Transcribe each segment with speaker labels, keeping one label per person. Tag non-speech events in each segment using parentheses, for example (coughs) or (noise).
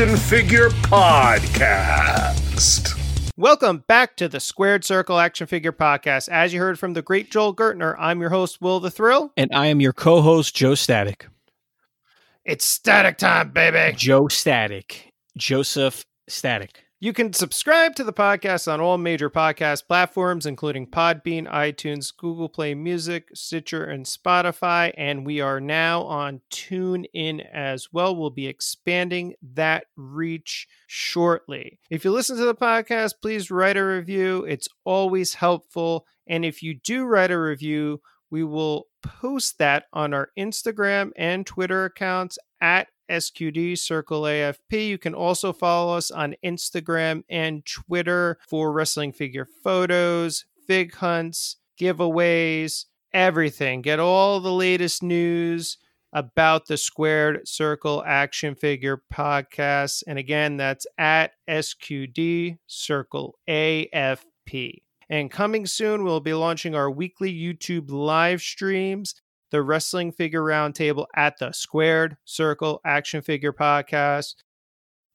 Speaker 1: Action Figure Podcast.
Speaker 2: Welcome back to the Squared Circle Action Figure Podcast. As you heard from the great Joel Gertner, I'm your host, Will the Thrill.
Speaker 3: And I am your co host, Joe Static.
Speaker 2: It's static time, baby.
Speaker 3: Joe Static. Joseph Static.
Speaker 2: You can subscribe to the podcast on all major podcast platforms, including Podbean, iTunes, Google Play Music, Stitcher, and Spotify. And we are now on TuneIn as well. We'll be expanding that reach shortly. If you listen to the podcast, please write a review. It's always helpful. And if you do write a review, we will post that on our Instagram and Twitter accounts at SQD Circle AFP. You can also follow us on Instagram and Twitter for wrestling figure photos, fig hunts, giveaways, everything. Get all the latest news about the Squared Circle Action Figure podcast. And again, that's at SQD Circle AFP. And coming soon, we'll be launching our weekly YouTube live streams the Wrestling Figure Roundtable at the Squared Circle Action Figure Podcast.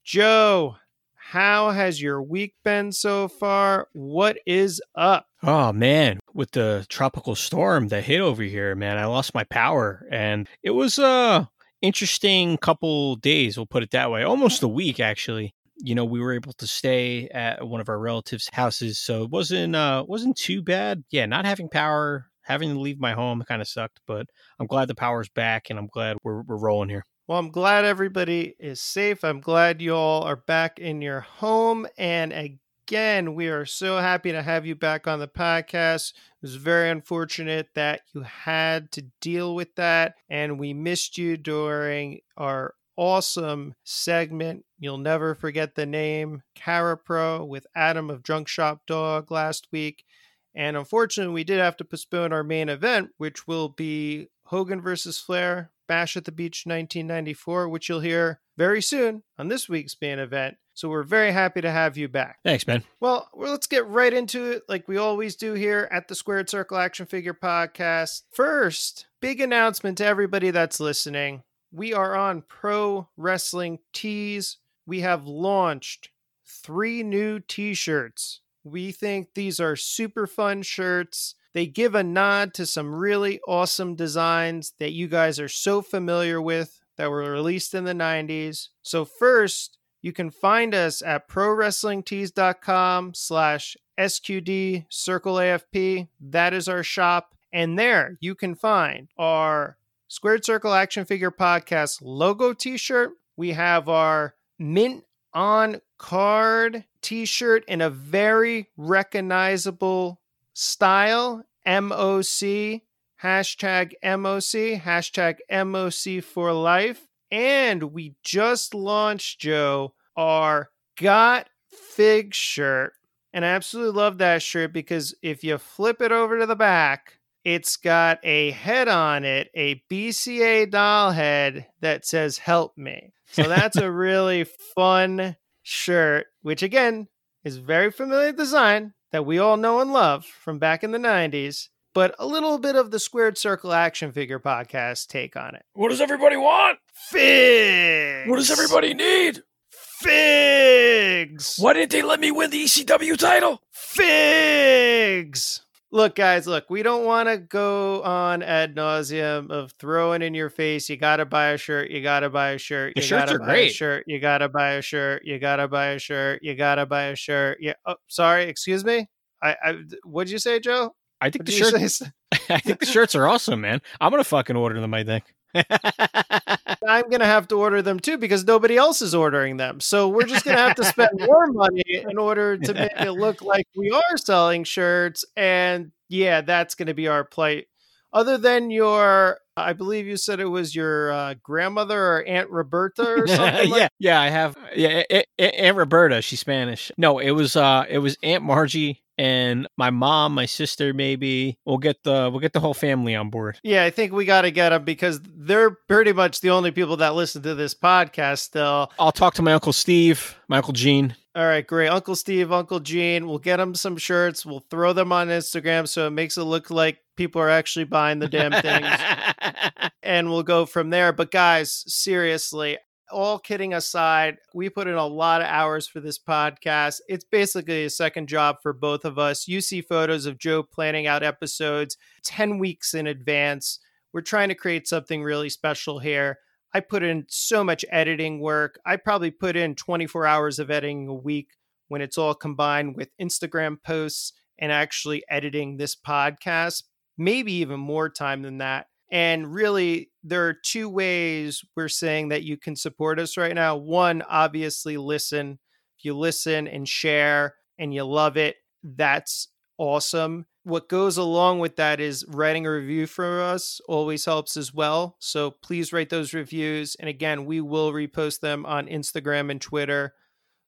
Speaker 2: Joe, how has your week been so far? What is up?
Speaker 3: Oh man, with the tropical storm that hit over here, man, I lost my power and it was a interesting couple days, we'll put it that way. Almost a week actually. You know, we were able to stay at one of our relatives' houses, so it wasn't uh wasn't too bad. Yeah, not having power having to leave my home kind of sucked, but I'm glad the power's back and I'm glad we're, we're rolling here.
Speaker 2: Well, I'm glad everybody is safe. I'm glad you all are back in your home. And again, we are so happy to have you back on the podcast. It was very unfortunate that you had to deal with that. And we missed you during our awesome segment. You'll never forget the name Carapro with Adam of Drunk Shop Dog last week. And unfortunately, we did have to postpone our main event, which will be Hogan versus Flair, Bash at the Beach 1994, which you'll hear very soon on this week's main event. So we're very happy to have you back.
Speaker 3: Thanks, man.
Speaker 2: Well, well, let's get right into it like we always do here at the Squared Circle Action Figure Podcast. First, big announcement to everybody that's listening. We are on Pro Wrestling Tees. We have launched three new t-shirts we think these are super fun shirts. They give a nod to some really awesome designs that you guys are so familiar with that were released in the 90s. So first, you can find us at prowrestlingtees.com slash SQD Circle AFP. That is our shop. And there you can find our Squared Circle Action Figure Podcast logo t-shirt. We have our mint on card t shirt in a very recognizable style MOC, hashtag MOC, hashtag MOC for life. And we just launched, Joe, our Got Fig shirt. And I absolutely love that shirt because if you flip it over to the back, it's got a head on it, a BCA doll head that says help me. So (laughs) that's a really fun shirt, which again is very familiar design that we all know and love from back in the 90s, but a little bit of the squared circle action figure podcast take on it.
Speaker 3: What does everybody want?
Speaker 2: Figs.
Speaker 3: What does everybody need?
Speaker 2: Figs.
Speaker 3: Why didn't they let me win the ECW title?
Speaker 2: Figs look, guys, look, we don't want to go on ad nauseum of throwing in your face. You got to buy a shirt. You got to buy a shirt.
Speaker 3: The
Speaker 2: you
Speaker 3: shirts
Speaker 2: gotta
Speaker 3: are
Speaker 2: buy
Speaker 3: great.
Speaker 2: A shirt. You got to buy a shirt. You got to buy a shirt. You got to buy a shirt. Yeah. Oh, sorry. Excuse me. I. I what'd you say, Joe?
Speaker 3: I think
Speaker 2: What
Speaker 3: the (laughs) shirts. (laughs) I think the shirts are awesome, man. I'm gonna fucking order them. I think. (laughs)
Speaker 2: I'm going to have to order them too because nobody else is ordering them. So we're just going to have to spend more money in order to make it look (laughs) like we are selling shirts. And yeah, that's going to be our plight. Other than your, I believe you said it was your uh, grandmother or Aunt Roberta or something. (laughs)
Speaker 3: yeah, yeah, I have. Yeah, Aunt Roberta. She's Spanish. No, it was uh, it was Aunt Margie and my mom, my sister, maybe we'll get the we'll get the whole family on board.
Speaker 2: Yeah, I think we got to get them because they're pretty much the only people that listen to this podcast. Still,
Speaker 3: I'll talk to my uncle Steve, my uncle Gene.
Speaker 2: All right, great, Uncle Steve, Uncle Gene. We'll get them some shirts. We'll throw them on Instagram so it makes it look like people are actually buying the damn things, (laughs) and we'll go from there. But guys, seriously, all kidding aside, we put in a lot of hours for this podcast. It's basically a second job for both of us. You see photos of Joe planning out episodes 10 weeks in advance. We're trying to create something really special here. I put in so much editing work. I probably put in 24 hours of editing a week when it's all combined with Instagram posts and actually editing this podcast, maybe even more time than that. And really, there are two ways we're saying that you can support us right now. One, obviously, listen. If you listen and share and you love it, that's awesome. What goes along with that is writing a review for us always helps as well. So please write those reviews. And again, we will repost them on Instagram and Twitter.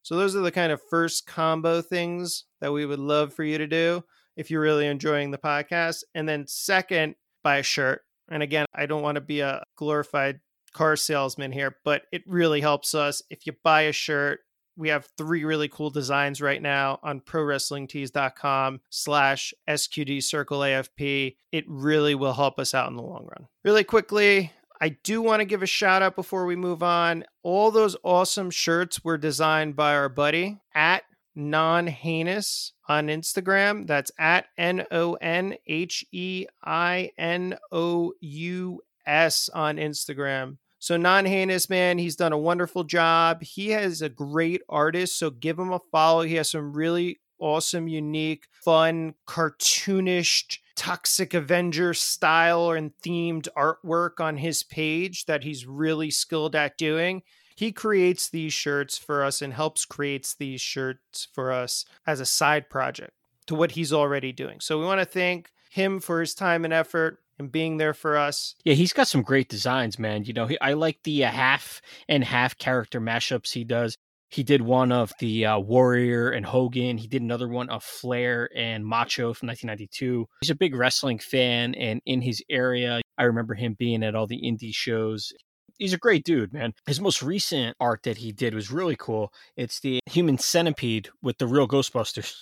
Speaker 2: So those are the kind of first combo things that we would love for you to do if you're really enjoying the podcast. And then second, buy a shirt. And again, I don't want to be a glorified car salesman here, but it really helps us. If you buy a shirt, we have three really cool designs right now on prowrestlingtees.com slash SQD Circle AFP. It really will help us out in the long run. Really quickly, I do want to give a shout out before we move on. All those awesome shirts were designed by our buddy at non heinous on Instagram. That's at N O N H E I N O U S on Instagram. So non heinous man, he's done a wonderful job. He has a great artist, so give him a follow. He has some really awesome, unique, fun, cartoonish, toxic Avenger style and themed artwork on his page that he's really skilled at doing. He creates these shirts for us and helps creates these shirts for us as a side project to what he's already doing. So we want to thank him for his time and effort and being there for us.
Speaker 3: Yeah, he's got some great designs, man. You know, he, I like the uh, half and half character mashups he does. He did one of the uh, Warrior and Hogan. He did another one of Flair and Macho from 1992. He's a big wrestling fan, and in his area, I remember him being at all the indie shows he's a great dude, man. His most recent art that he did was really cool. It's the human centipede with the real Ghostbusters.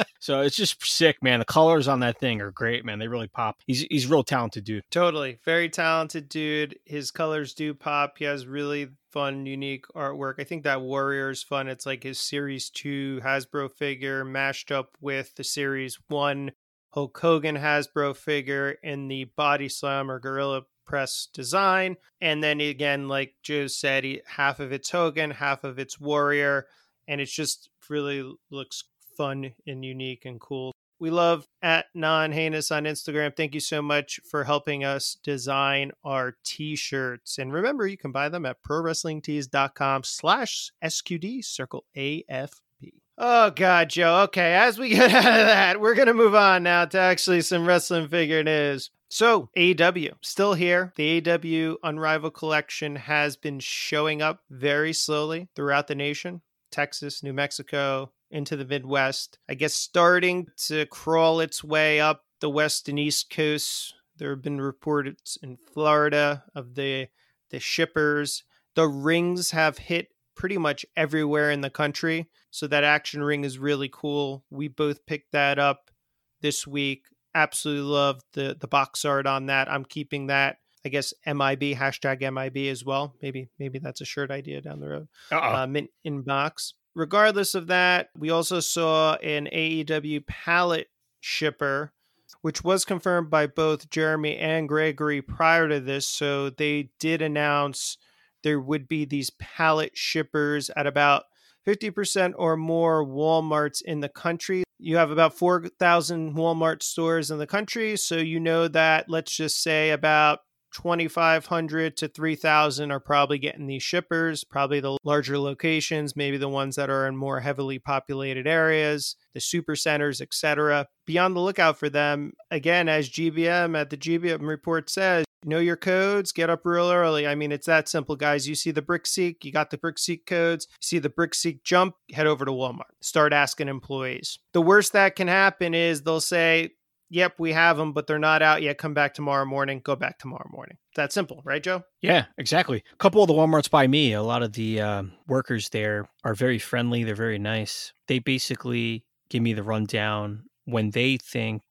Speaker 3: (laughs) so it's just sick, man. The colors on that thing are great, man. They really pop. He's he's real talented dude.
Speaker 2: Totally. Very talented dude. His colors do pop. He has really fun, unique artwork. I think that Warrior is fun. It's like his Series 2 Hasbro figure mashed up with the Series 1 Hulk Hogan Hasbro figure in the Body Slam or Gorilla press design. And then again, like Joe said, he, half of it's Hogan, half of it's Warrior. And it just really looks fun and unique and cool. We love at non heinous on Instagram. Thank you so much for helping us design our t-shirts. And remember, you can buy them at prowrestlingtees.com slash SQD circle AFP. Oh God, Joe. Okay, as we (laughs) get out of that, we're gonna move on now to actually some wrestling figure news. So, AEW, still here. The AEW Unrivaled Collection has been showing up very slowly throughout the nation Texas, New Mexico, into the Midwest. I guess starting to crawl its way up the West and East Coast. There have been reports in Florida of the the shippers. The rings have hit pretty much everywhere in the country. So that action ring is really cool. We both picked that up this week absolutely love the the box art on that. I'm keeping that. I guess MIB hashtag MIB as well. Maybe maybe that's a shirt idea down the road. Um, in, in box. Regardless of that, we also saw an AEW pallet shipper, which was confirmed by both Jeremy and Gregory prior to this. So they did announce there would be these pallet shippers at about 50% or more Walmarts in the country. You have about 4,000 Walmart stores in the country. So you know that, let's just say, about 2500 to 3000 are probably getting these shippers probably the larger locations maybe the ones that are in more heavily populated areas the super centers etc be on the lookout for them again as gbm at the gbm report says know your codes get up real early i mean it's that simple guys you see the brickseek you got the brickseek codes you see the brickseek jump head over to walmart start asking employees the worst that can happen is they'll say yep, we have them, but they're not out yet. Come back tomorrow morning. Go back tomorrow morning. That simple, right, Joe?
Speaker 3: Yeah, exactly. A couple of the Walmarts by me, a lot of the uh, workers there are very friendly. They're very nice. They basically give me the rundown when they think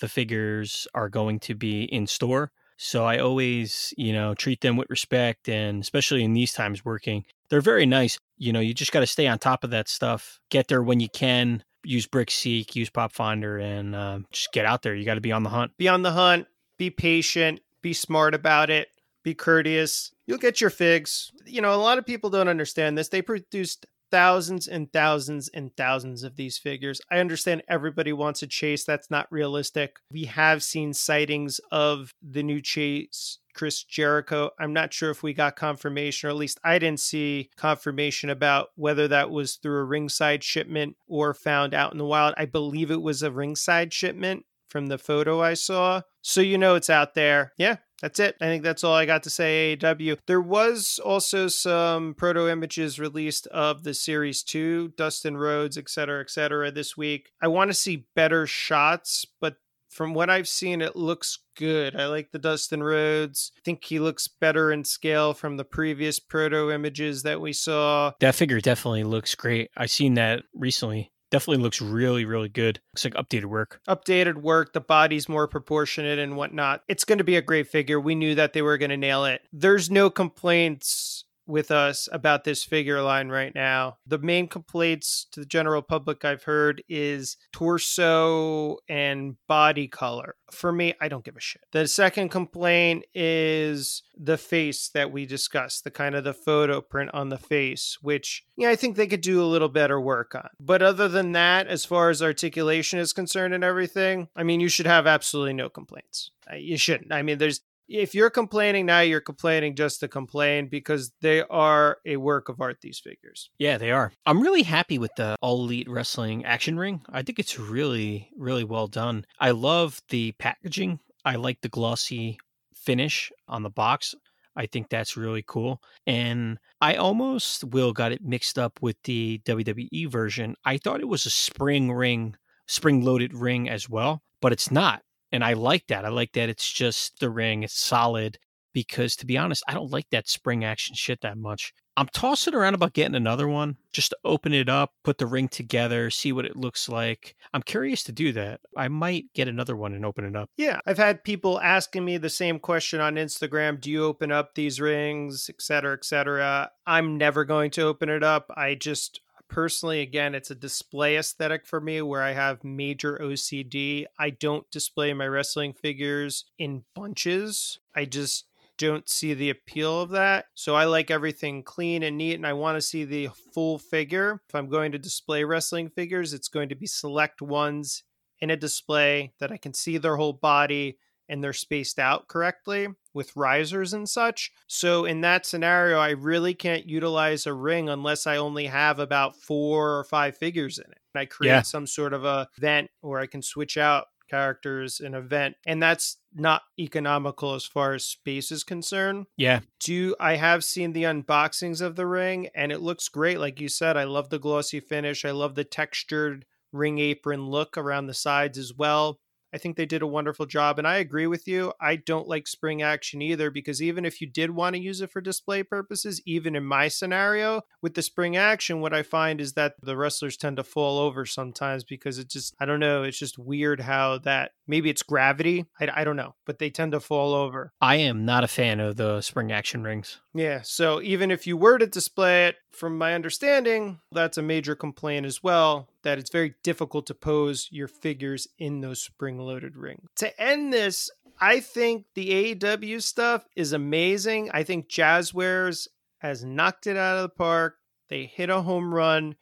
Speaker 3: the figures are going to be in store. So I always, you know, treat them with respect and especially in these times working, they're very nice. You know, you just got to stay on top of that stuff. Get there when you can use BrickSeek, use Pop Finder, and uh, just get out there. You got to be on the hunt.
Speaker 2: Be on the hunt. Be patient. Be smart about it. Be courteous. You'll get your figs. You know, a lot of people don't understand this. They produced thousands and thousands and thousands of these figures. I understand everybody wants a chase. That's not realistic. We have seen sightings of the new chase Chris Jericho. I'm not sure if we got confirmation, or at least I didn't see confirmation about whether that was through a ringside shipment or found out in the wild. I believe it was a ringside shipment from the photo I saw. So you know it's out there. Yeah, that's it. I think that's all I got to say. AEW. There was also some proto images released of the series two, Dustin Rhodes, et cetera, et cetera, this week. I want to see better shots, but from what I've seen, it looks good. I like the Dustin Rhodes. I think he looks better in scale from the previous proto images that we saw.
Speaker 3: That figure definitely looks great. I seen that recently. Definitely looks really, really good. Looks like updated work.
Speaker 2: Updated work. The body's more proportionate and whatnot. It's going to be a great figure. We knew that they were going to nail it. There's no complaints with us about this figure line right now. The main complaints to the general public I've heard is torso and body color. For me, I don't give a shit. The second complaint is the face that we discussed, the kind of the photo print on the face, which yeah, I think they could do a little better work on. But other than that, as far as articulation is concerned and everything, I mean, you should have absolutely no complaints. You shouldn't. I mean, there's if you're complaining now, you're complaining just to complain because they are a work of art, these figures.
Speaker 3: Yeah, they are. I'm really happy with the All Elite Wrestling action ring. I think it's really, really well done. I love the packaging. I like the glossy finish on the box. I think that's really cool. And I almost, Will, got it mixed up with the WWE version. I thought it was a spring ring, spring loaded ring as well, but it's not. And I like that. I like that it's just the ring, it's solid. Because to be honest, I don't like that spring action shit that much. I'm tossing around about getting another one just to open it up, put the ring together, see what it looks like. I'm curious to do that. I might get another one and open it up.
Speaker 2: Yeah, I've had people asking me the same question on Instagram Do you open up these rings, et cetera, et cetera? I'm never going to open it up. I just personally, again, it's a display aesthetic for me where I have major OCD. I don't display my wrestling figures in bunches. I just don't see the appeal of that. So I like everything clean and neat and I want to see the full figure. If I'm going to display wrestling figures, it's going to be select ones in a display that I can see their whole body and they're spaced out correctly with risers and such. So in that scenario, I really can't utilize a ring unless I only have about four or five figures in it. And I create yeah. some sort of a vent where I can switch out characters in event and that's not economical as far as space is concerned
Speaker 3: yeah
Speaker 2: do i have seen the unboxings of the ring and it looks great like you said i love the glossy finish i love the textured ring apron look around the sides as well I think they did a wonderful job. And I agree with you. I don't like spring action either because even if you did want to use it for display purposes, even in my scenario with the spring action, what I find is that the wrestlers tend to fall over sometimes because it just, I don't know, it's just weird how that maybe it's gravity. I, I don't know, but they tend to fall over.
Speaker 3: I am not a fan of the spring action rings.
Speaker 2: Yeah. So even if you were to display it, from my understanding, that's a major complaint as well that it's very difficult to pose your figures in those spring loaded rings. To end this, I think the AEW stuff is amazing. I think Jazwares has knocked it out of the park. They hit a home run.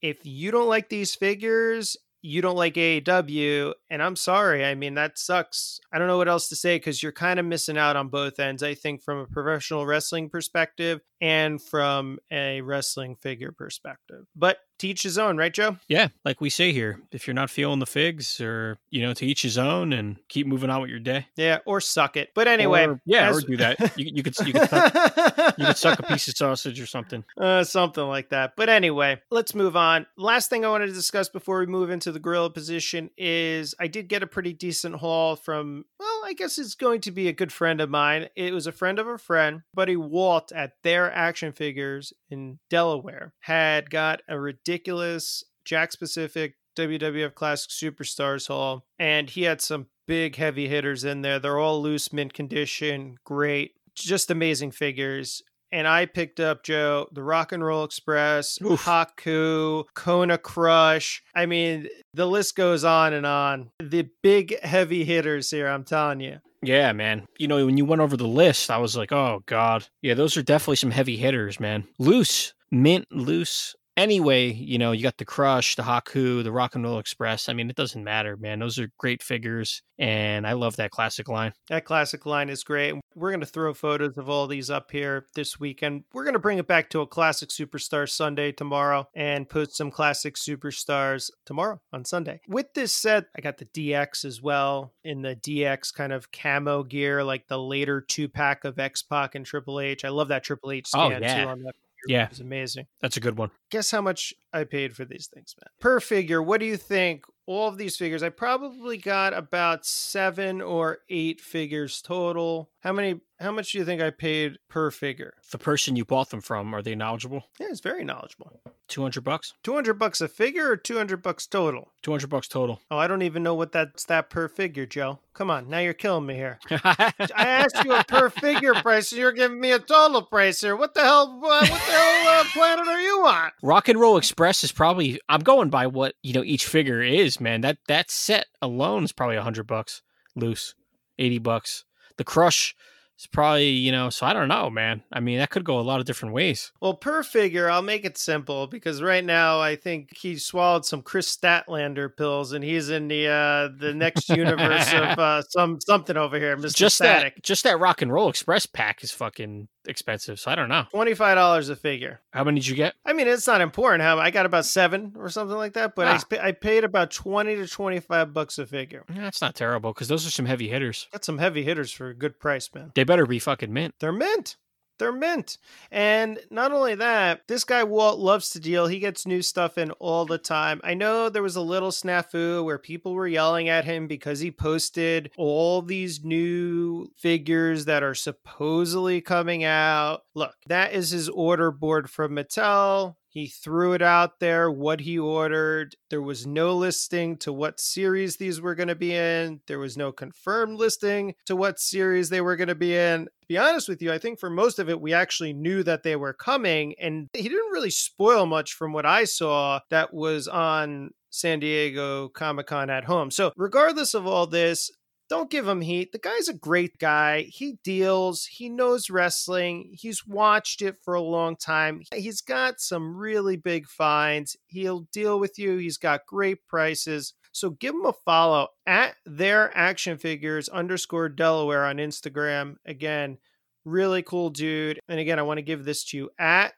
Speaker 2: If you don't like these figures, you don't like AEW, And I'm sorry. I mean, that sucks. I don't know what else to say because you're kind of missing out on both ends, I think, from a professional wrestling perspective and from a wrestling figure perspective. But teach his own, right, Joe?
Speaker 3: Yeah, like we say here, if you're not feeling the figs, or you know, to each his own, and keep moving on with your day.
Speaker 2: Yeah, or suck it. But anyway,
Speaker 3: Or- yeah,
Speaker 2: as-
Speaker 3: or do that. You, you could you could suck, you could suck a piece of sausage or something. (laughs)
Speaker 2: Uh, something like that. But anyway, let's move on. Last thing I wanted to discuss before we move into the gorilla position is I did get a pretty decent haul from, well, I guess it's going to be a good friend of mine. It was a friend of a friend, Buddy Walt at their action figures in Delaware had got a ridiculous Jack specific WWF Classic Superstars haul, and he had some big heavy hitters in there. They're all loose mint condition, great, just amazing figures. And I picked up Joe the Rock and Roll Express,
Speaker 3: Oof.
Speaker 2: Haku, Kona Crush. I mean, the list goes on and on. The big heavy hitters here, I'm telling you.
Speaker 3: Yeah, man. You know, when you went over the list, I was like, oh god, yeah, those are definitely some heavy hitters, man. Loose, mint, loose. Anyway, you know, you got the Crush, the Haku, the Rock and Roll Express. I mean, it doesn't matter, man. Those are great figures, and I love that classic line.
Speaker 2: That classic line is great. We're going to throw photos of all these up here this weekend. We're going to bring it back to a Classic Superstar Sunday tomorrow and post some Classic Superstars tomorrow on Sunday. With this set, I got the DX as well in the DX kind of camo gear, like the later two pack of X Pac and Triple H. I love that Triple H
Speaker 3: Oh, yeah.
Speaker 2: too on that.
Speaker 3: Yeah.
Speaker 2: It's amazing.
Speaker 3: That's a good one.
Speaker 2: Guess how much I paid for these things, man? Per figure, what do you think? All of these figures, I probably got about seven or eight figures total. How many? How much do you think I paid per figure?
Speaker 3: The person you bought them from, are they knowledgeable?
Speaker 2: Yeah, it's very knowledgeable.
Speaker 3: Two hundred bucks.
Speaker 2: Two hundred bucks a figure or two hundred bucks total?
Speaker 3: Two hundred bucks total. (laughs)
Speaker 2: Oh, I don't even know what that's that per figure, Joe. Come on, now you're killing me here. (laughs) I asked you a per figure (laughs) price, and you're giving me a total price here. What the hell? Uh, what the hell uh, planet are you on?
Speaker 3: Rock and Roll Express is probably. I'm going by what you know each figure is, man. That that set alone is probably a hundred bucks loose, eighty bucks. The Crush is probably you know. So I don't know, man. I mean, that could go a lot of different ways.
Speaker 2: Well, per figure, I'll make it simple because right now I think he swallowed some Kris Statlander pills and he's in the uh the next universe of (laughs) uh some something over here, Mr.
Speaker 3: Just
Speaker 2: Static.
Speaker 3: that, just that Rock and Roll Express pack is fucking expensive. So I don't know.
Speaker 2: Twenty five dollars a figure.
Speaker 3: How many did you get?
Speaker 2: I mean, it's not important. How I got about seven or something like that, but I,
Speaker 3: Ah.
Speaker 2: sp- I paid about twenty to twenty five bucks a figure.
Speaker 3: That's not terrible because those are some heavy hitters.
Speaker 2: Got some heavy hitters for a good price, man.
Speaker 3: They better be fucking mint.
Speaker 2: They're mint. They're mint. And not only that, this guy Walt loves to deal. He gets new stuff in all the time. I know there was a little snafu where people were yelling at him because he posted all these new figures that are supposedly coming out. Look, that is his order board from Mattel. He threw it out there, what he ordered. There was no listing to what series these were going to be in. There was no confirmed listing to what series they were going to be in. To be honest with you, I think for most of it, we actually knew that they were coming, and he didn't really spoil much from what I saw that was on San Diego Comic Con at home. So, regardless of all this, don't give him heat. The guy's a great guy. He deals, he knows wrestling, he's watched it for a long time. He's got some really big finds. He'll deal with you, he's got great prices. So give him a follow at their action figures underscore Delaware on Instagram. Again, really cool dude. And again, I want to give this to you at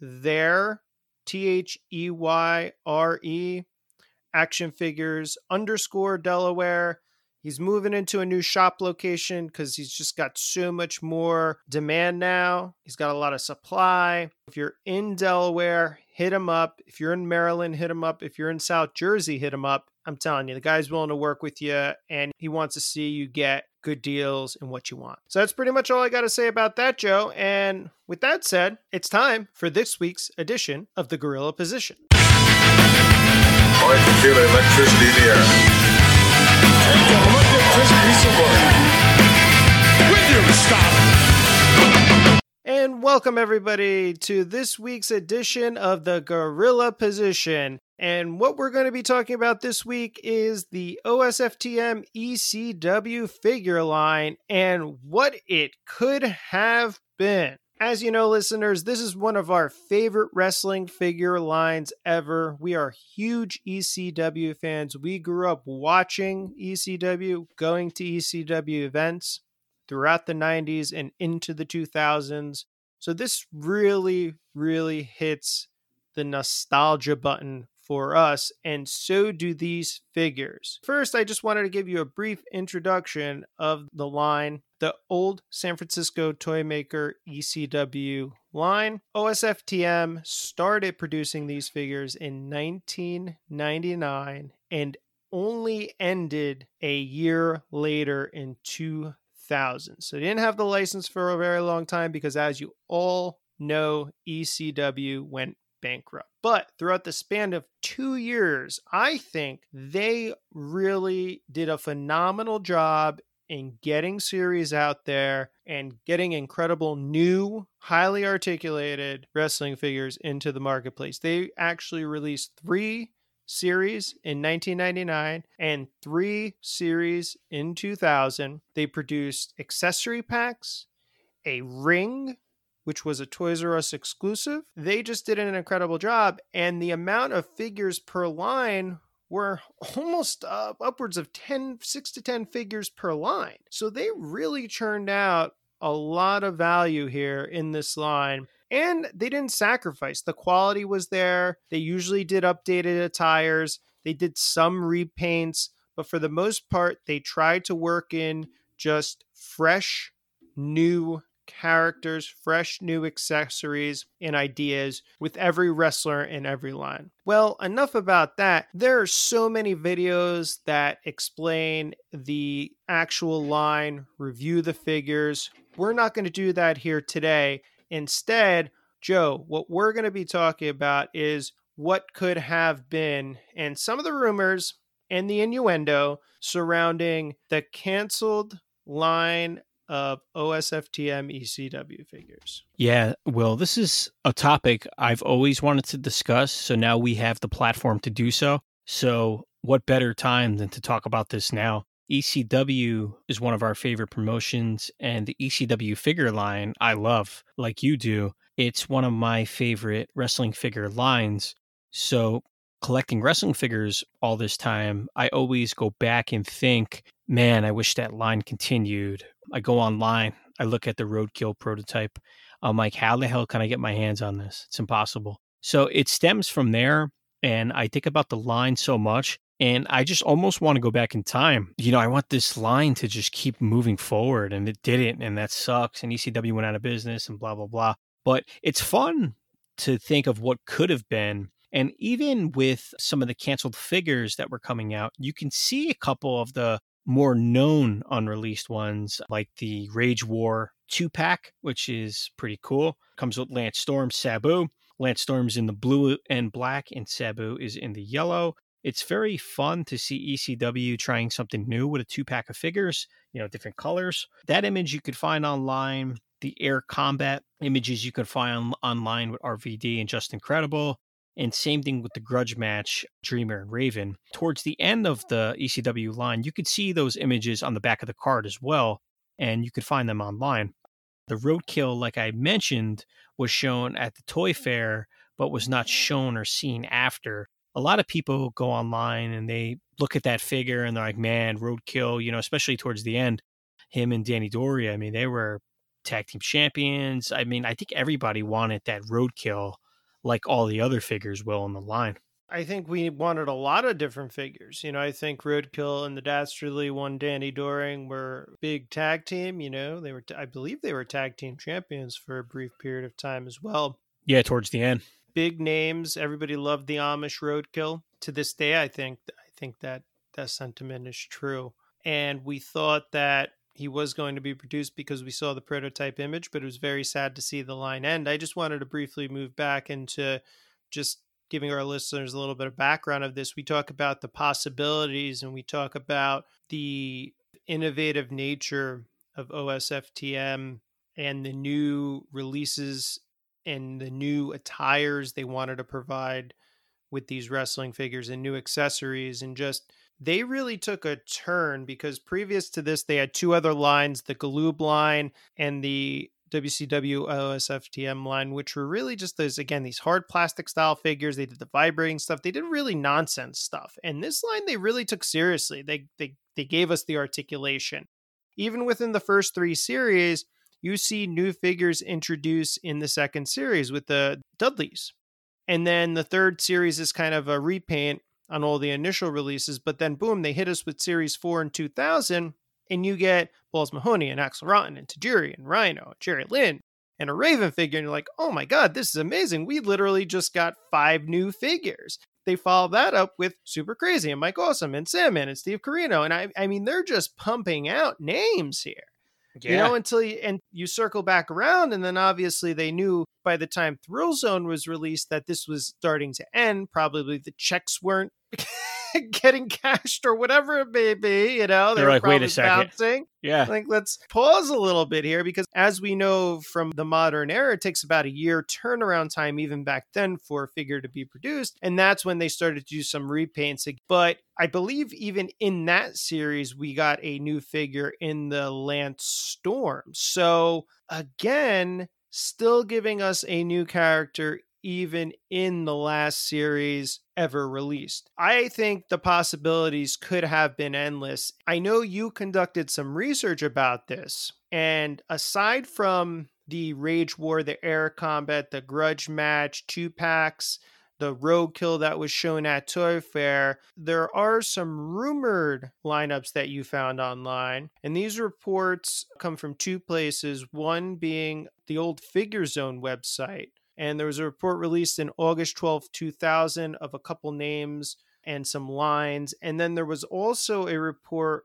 Speaker 2: their T H E Y R E action figures underscore Delaware. He's moving into a new shop location because he's just got so much more demand now. He's got a lot of supply. If you're in Delaware, hit him up. If you're in Maryland, hit him up. If you're in South Jersey, hit him up. I'm telling you, the guy's willing to work with you and he wants to see you get good deals and what you want. So that's pretty much all I got to say about that, Joe. And with that said, it's time for this week's edition of the Gorilla Position.
Speaker 4: I can feel electricity in the air.
Speaker 2: And welcome everybody to this week's edition of the Gorilla Position. And what we're going to be talking about this week is the OSFTM ECW figure line and what it could have been. As you know, listeners, this is one of our favorite wrestling figure lines ever. We are huge ECW fans. We grew up watching ECW, going to ECW events throughout the 90s and into the 2000s. So this really, really hits the nostalgia button for us, and so do these figures. First, I just wanted to give you a brief introduction of the line the old San Francisco toy maker ECW line. OSFTM started producing these figures in 1999 and only ended a year later in 2000. So they didn't have the license for a very long time because, as you all know, ECW went bankrupt. But throughout the span of two years, I think they really did a phenomenal job in getting series out there and getting incredible new, highly articulated wrestling figures into the marketplace. They actually released three series in 1999 and three series in 2000. They produced accessory packs, a ring which was a Toys R Us exclusive. They just did an incredible job, and the amount of figures per line were (laughs) almost uh, upwards of 10, 6 to 10 figures per line. So they really churned out a lot of value here in this line. And they didn't sacrifice. The quality was there. They usually did updated attires. They did some repaints, but for the most part, they tried to work in just fresh, new characters, fresh new accessories, and ideas with every wrestler in every line. Well, enough about that. There are so many videos that explain the actual line, review the figures. We're not going to do that here today. Instead, Joe, what we're going to be talking about is what could have been and some of the rumors and the innuendo surrounding the canceled line of OSFTM ECW figures.
Speaker 3: Yeah, well, this is a topic I've always wanted to discuss. So now we have the platform to do so. So, what better time than to talk about this now? ECW is one of our favorite promotions, and the ECW figure line I love, like you do. It's one of my favorite wrestling figure lines. So, collecting wrestling figures all this time, I always go back and think, man, I wish that line continued. I go online, I look at the roadkill prototype. I'm like, how the hell can I get my hands on this? It's impossible. So it stems from there. And I think about the line so much. And I just almost want to go back in time. You know, I want this line to just keep moving forward, and it didn't. And that sucks. And ECW went out of business and blah, blah, blah. But it's fun to think of what could have been. And even with some of the canceled figures that were coming out, you can see a couple of the more known unreleased ones like the Rage War two pack, which is pretty cool. Comes with Lance Storm, Sabu. Lance Storm's in the blue and black, and Sabu is in the yellow. It's very fun to see ECW trying something new with a two pack of figures, you know, different colors. That image you could find online. The Air Combat images you can find online with RVD and Justin Credible. And same thing with the grudge match, Dreamer and Raven. Towards the end of the ECW line, you could see those images on the back of the card as well, and you could find them online. The roadkill, like I mentioned, was shown at the toy fair, but was not shown or seen after. A lot of people go online and they look at that figure and they're like, man, roadkill, you know, especially towards the end, him and Danny Doring, I mean, they were tag team champions. I mean, I think everybody wanted that roadkill like all the other figures will in the line.
Speaker 2: I think we wanted a lot of different figures. You know, I think Roadkill and the Dastardly one, Danny Doring, were big tag team. You know, they were, I believe they were tag team champions for a brief period of time as well.
Speaker 3: Yeah, towards the end.
Speaker 2: Big names. Everybody loved the Amish Roadkill. To this day, I think, I think that that sentiment is true. And we thought that he was going to be produced because we saw the prototype image, but it was very sad to see the line end. I just wanted to briefly move back into just giving our listeners a little bit of background of this. We talk about the possibilities and we talk about the innovative nature of OSFTM and the new releases and the new attires they wanted to provide with these wrestling figures and new accessories and just they really took a turn because previous to this they had two other lines the galoob line and the WCW OSFTM line, which were really just those, again, these hard plastic style figures. They did the vibrating stuff. They did really nonsense stuff. And this line they really took seriously. They, they, they gave us the articulation. Even within the first three series, you see new figures introduced in the second series with the Dudleys. And then the third series is kind of a repaint on all the initial releases, but then boom, they hit us with series four in 2000, and you get Balls Mahoney and Axel Rotten and Tajiri and Rhino Jerry Lynn and a Raven figure, and you're like, oh my god, this is amazing. We literally just got five new figures. They follow that up with Super Crazy and Mike Awesome and Sandman and Steve Corino. And I, I mean, they're just pumping out names here. Yeah. You know, until you and you circle back around, and then obviously they knew by the time Thrill Zone was released that this was starting to end. Probably the checks weren't (laughs) getting cashed or whatever it may be. You know,
Speaker 3: they're, they're like, wait a second.
Speaker 2: Bouncing.
Speaker 3: Yeah.
Speaker 2: Like, let's pause a little bit here because as we know from the modern era, it takes about a year turnaround time, even back then, for a figure to be produced. And that's when they started to do some repaints. But I believe even in that series, we got a new figure in the Lance Storm. So again, still giving us a new character even in the last series ever released. I think the possibilities could have been endless. I know you conducted some research about this, and aside from the Rage War, the Air Combat, the Grudge Match, two packs, the roadkill that was shown at Toy Fair, there are some rumored lineups that you found online. And these reports come from two places one being the old Figure Zone website, and there was a report released in August 12, 2000, of a couple names and some lines. And then there was also a report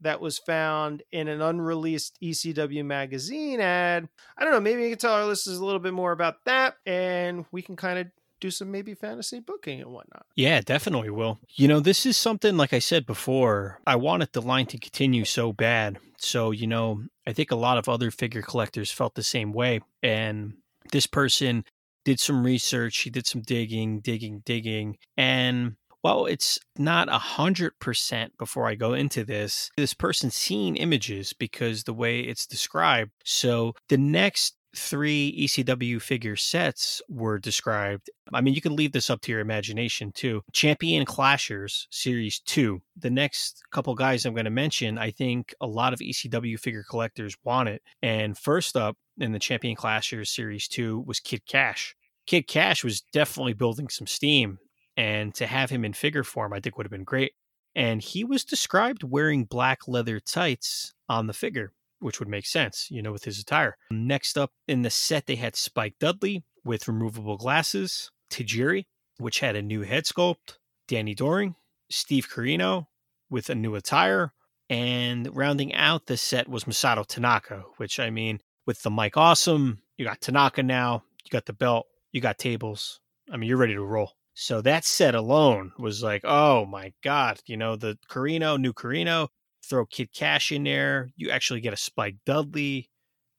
Speaker 2: that was found in an unreleased ECW magazine ad. I don't know, maybe you can tell our listeners a little bit more about that, and we can kind of do some maybe fantasy booking and whatnot.
Speaker 3: Yeah, definitely will. You know, this is something, like I said before, I wanted the line to continue so bad. So, you know, I think a lot of other figure collectors felt the same way. And this person did some research, he did some digging, digging, digging, and well, it's not a hundred percent before I go into this. This person's seen images because the way it's described. So the next three ECW figure sets were described. I mean, you can leave this up to your imagination too. Champion Clashers Series 2. The next couple guys I'm going to mention, I think a lot of ECW figure collectors want it. And first up in the Champion Clashers Series 2 was Kid Cash. Kid Cash was definitely building some steam. And to have him in figure form, I think would have been great. And he was described wearing black leather tights on the figure which would make sense, you know, with his attire. Next up in the set, they had Spike Dudley with removable glasses, Tajiri, which had a new head sculpt, Danny Doring, Steve Corino with a new attire, and rounding out the set was Masato Tanaka, which I mean, with the Mike Awesome, you got Tanaka now, you got the belt, you got tables. I mean, you're ready to roll. So that set alone was like, oh my God, you know, the Corino, new Corino, throw Kid Cash in there. You actually get a Spike Dudley,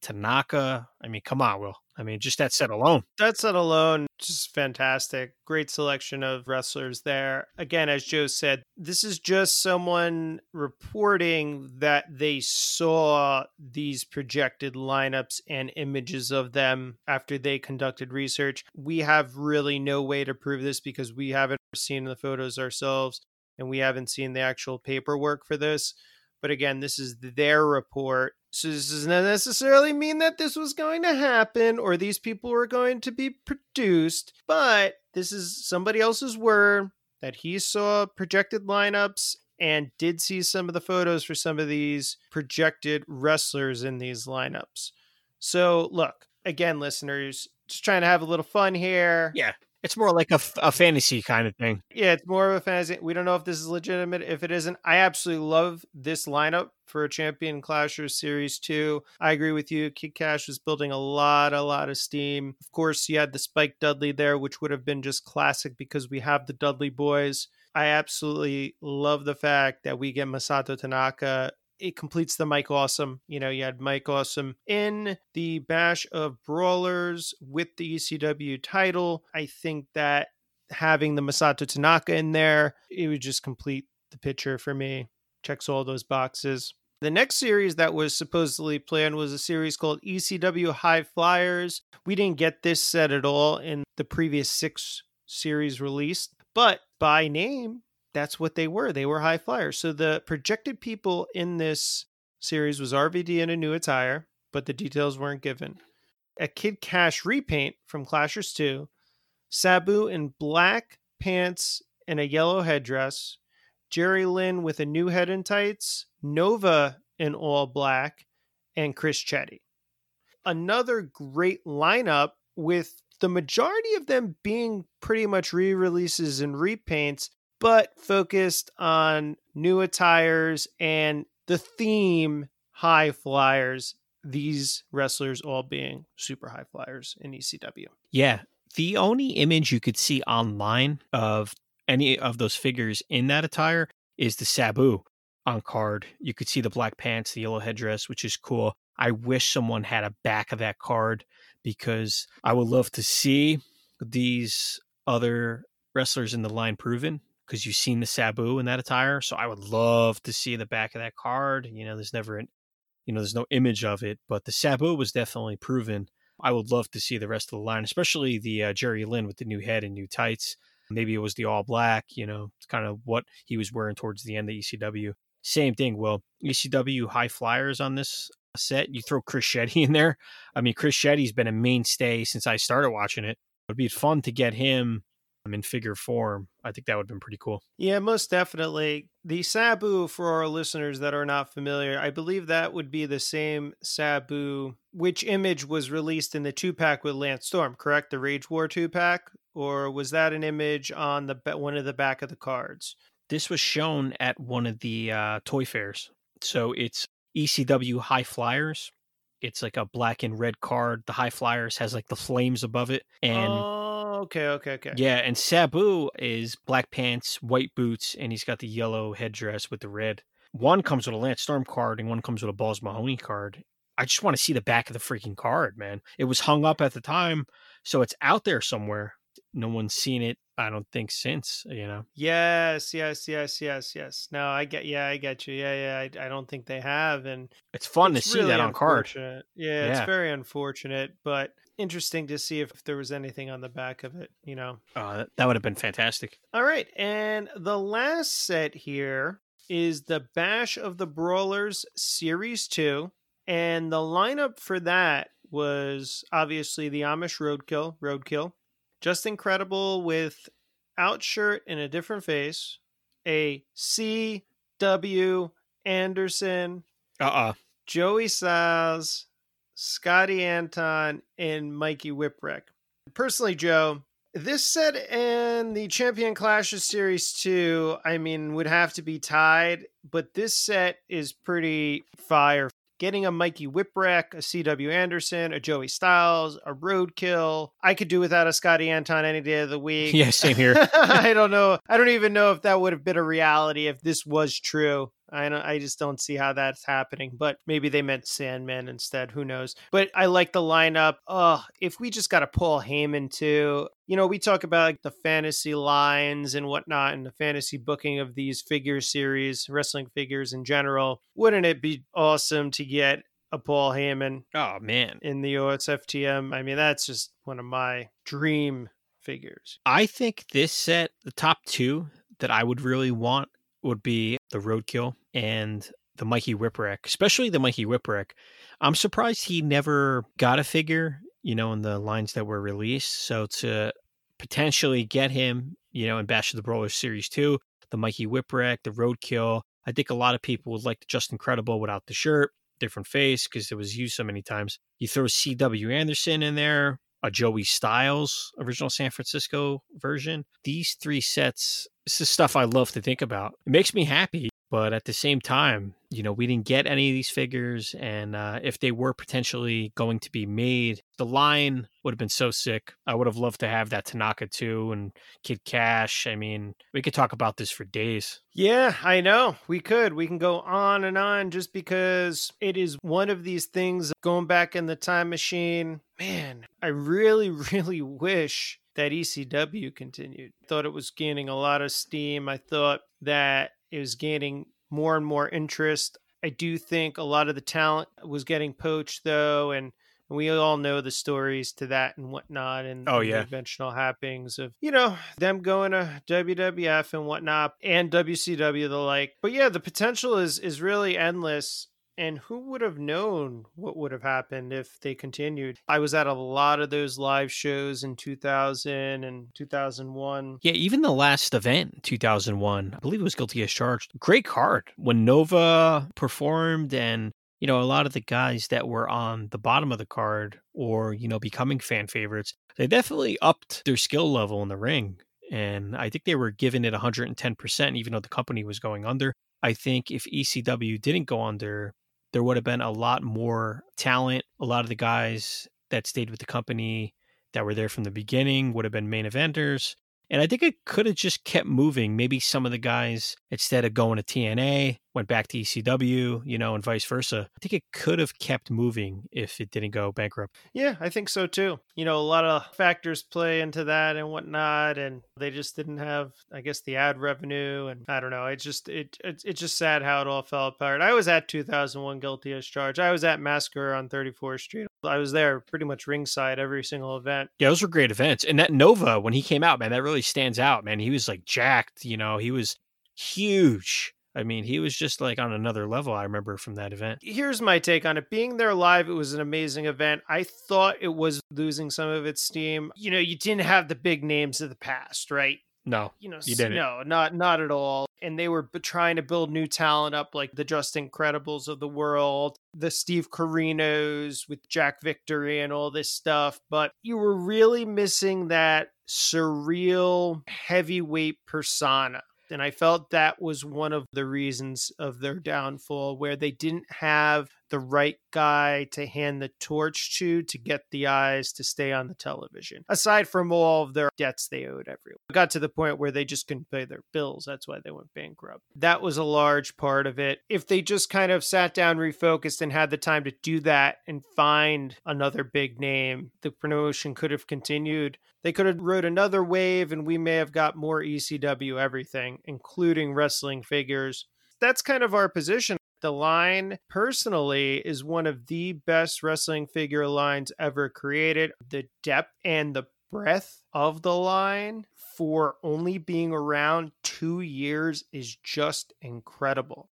Speaker 3: Tanaka. I mean, come on, Will. I mean, just that set alone.
Speaker 2: That set alone, just fantastic. Great selection of wrestlers there. Again, as Joe said, this is just someone reporting that they saw these projected lineups and images of them after they conducted research. We have really no way to prove this because we haven't seen the photos ourselves and we haven't seen the actual paperwork for this. But again, this is their report. So this does not necessarily mean that this was going to happen or these people were going to be produced, but this is somebody else's word that he saw projected lineups and did see some of the photos for some of these projected wrestlers in these lineups. So, look, again, listeners, just trying to have a little fun here.
Speaker 3: Yeah. It's more like a, a fantasy kind of thing.
Speaker 2: Yeah, it's more of a fantasy. We don't know if this is legitimate. If it isn't, I absolutely love this lineup for a Champion Clashers Series 2. I agree with you. Kid Cash was building a lot, a lot of steam. Of course, you had the Spike Dudley there, which would have been just classic because we have the Dudley boys. I absolutely love the fact that we get Masato Tanaka it completes the Mike Awesome. You know, you had Mike Awesome in the Bash of Brawlers with the ECW title. I think that having the Masato Tanaka in there, it would just complete the picture for me. Checks all those boxes. The next series that was supposedly planned was a series called ECW High Flyers. We didn't get this set at all in the previous six series released, but by name, that's what they were. They were High Flyers. So the projected people in this series was RVD in a new attire, but the details weren't given. A Kid Kash repaint from Clashers 2, Sabu in black pants and a yellow headdress, Jerry Lynn with a new head and tights, Nova in all black, and Chris Chetti. Another great lineup with the majority of them being pretty much re releases and repaints, but focused on new attires and the theme high flyers. These wrestlers all being super high flyers in ECW.
Speaker 3: Yeah. The only image you could see online of any of those figures in that attire is the Sabu on card. You could see the black pants, the yellow headdress, which is cool. I wish someone had a back of that card because I would love to see these other wrestlers in the line proven because you've seen the Sabu in that attire. So I would love to see the back of that card. You know, there's never an, you know, there's no image of it, but the Sabu was definitely proven. I would love to see the rest of the line, especially the uh, Jerry Lynn with the new head and new tights. Maybe it was the all black, you know, it's kind of what he was wearing towards the end of ECW. Same thing. Well, ECW high flyers on this set. You throw Chris Chetti in there. I mean, Chris Chetti's been a mainstay since I started watching it. It'd be fun to get him in figure form. I think that would have been pretty cool.
Speaker 2: Yeah, most definitely. The Sabu, for our listeners that are not familiar, I believe that would be the same Sabu, which image was released in the two pack with Lance Storm, correct? The Rage War two pack, or was that an image on the one of the back of the cards?
Speaker 3: This was shown at one of the uh, toy fairs. So it's ECW High Flyers. It's like a black and red card. The High Flyers has like the flames above it, and
Speaker 2: oh, okay, okay, okay.
Speaker 3: Yeah, and Sabu is black pants, white boots, and he's got the yellow headdress with the red. One comes with a Lance Storm card, and one comes with a Balls Mahoney card. I just want to see the back of the freaking card, man. It was hung up at the time, so it's out there somewhere. No one's seen it I don't think since, you know.
Speaker 2: Yes, yes, yes, yes, yes. No, I get yeah, I get you. Yeah, yeah, I, I don't think they have and
Speaker 3: it's fun it's to see really that on card.
Speaker 2: Yeah, yeah, it's very unfortunate, but interesting to see if, there was anything on the back of it, you know.
Speaker 3: Uh, that, would have been fantastic.
Speaker 2: All right, and the last set here is the Bash of the Brawlers Series 2, and the lineup for that was obviously the Amish Roadkill, Roadkill, Justin Credible with outshirt in a different face, a C W Anderson,
Speaker 3: uh uh
Speaker 2: Joey Styles, Scotty Anton, and Mikey Whipwreck. Personally, Joe, this set and the Champion Clashes Series 2, I mean, would have to be tied, but this set is pretty fire getting a Mikey Whipwreck, a CW Anderson, a Joey Styles, a Roadkill. I could do without a Scotty Anton any day of the week.
Speaker 3: Yeah, same here. (laughs)
Speaker 2: I don't know. I don't even know if that would have been a reality if this was true. I don't, I just don't see how that's happening. But maybe they meant Sandman instead. Who knows? But I like the lineup. Oh, if we just got a Paul Heyman too. You know, we talk about like the fantasy lines and whatnot, and the fantasy booking of these figure series, wrestling figures in general. Wouldn't it be awesome to get a Paul Heyman?
Speaker 3: Oh man,
Speaker 2: in the OSFTM. I mean, that's just one of my dream figures.
Speaker 3: I think this set, the top two that I would really want would be the Roadkill and the Mikey Whipwreck, especially the Mikey Whipwreck. I'm surprised he never got a figure, you know, in the lines that were released. So to potentially get him, you know, in Bash of the Brawlers Series 2, the Mikey Whipwreck, the Roadkill, I think a lot of people would like the Justin Credible without the shirt, different face, because it was used so many times. You throw C.W. Anderson in there, a Joey Styles original San Francisco version. These three sets, this is stuff I love to think about. It makes me happy, but at the same time, you know, we didn't get any of these figures. And uh, if they were potentially going to be made, the line would have been so sick. I would have loved to have that Tanaka too and Kid Kash. I mean, we could talk about this for days.
Speaker 2: Yeah, I know. We could. We can go on and on just because it is one of these things going back in the time machine. Man, I really, (laughs) really wish that ECW continued. I thought it was gaining a lot of steam. I thought that it was gaining more and more interest. I do think a lot of the talent was getting poached though, and we all know the stories to that and whatnot, and
Speaker 3: Oh,
Speaker 2: the
Speaker 3: yeah.
Speaker 2: conventional happenings of you know them going to WWF and whatnot, and WCW the like. But yeah, the potential is is really endless. And who would have known what would have happened if they continued? I was at a lot of those live shows in 2000 and 2001.
Speaker 3: Yeah, even the last event, 2001, I believe it was Guilty as Charged. Great card. When Nova performed and, you know, a lot of the guys that were on the bottom of the card or, you know, becoming fan favorites, they definitely upped their skill level in the ring. And I think they were giving it 110%, even though the company was going under. I think if ECW didn't go under, there would have been a lot more talent. A lot of the guys that stayed with the company that were there from the beginning would have been main eventers. And I think it could have just kept moving. Maybe some of the guys, instead of going to TNA, went back to ECW, you know, and vice versa. I think it could have kept moving if it didn't go bankrupt.
Speaker 2: Yeah, I think so too. You know, a lot of factors play into that and whatnot, and they just didn't have, I guess, the ad revenue, and I don't know. It just it it's it's just sad how it all fell apart. I was at 2001 Guilty as Charged. I was at Massacre on 34th Street. I was there pretty much ringside every single event.
Speaker 3: Yeah, those were great events. And that Nova, when he came out, man, that really stands out, man. He was like jacked, you know, he was huge. I mean, he was just like on another level, I remember from that event.
Speaker 2: Here's my take on it. Being there live, it was an amazing event. I thought it was losing some of its steam. You know, you didn't have the big names of the past, right?
Speaker 3: No,
Speaker 2: you know,
Speaker 3: You didn't.
Speaker 2: no, not not at all. And they were trying to build new talent up, like the Justin Credibles of the world, the Steve Corinos with Jack Victory and all this stuff. But you were really missing that surreal heavyweight persona. And I felt that was one of the reasons of their downfall, where they didn't have the right guy to hand the torch to to get the eyes to stay on the television. Aside from all of their debts they owed everyone. It got to the point where they just couldn't pay their bills. That's why they went bankrupt. That was a large part of it. If they just kind of sat down, refocused, and had the time to do that and find another big name, the promotion could have continued. They could have rode another wave and we may have got more ECW everything, including wrestling figures. That's kind of our position. The line, personally, is one of the best wrestling figure lines ever created. The depth and the breadth of the line for only being around two years is just incredible.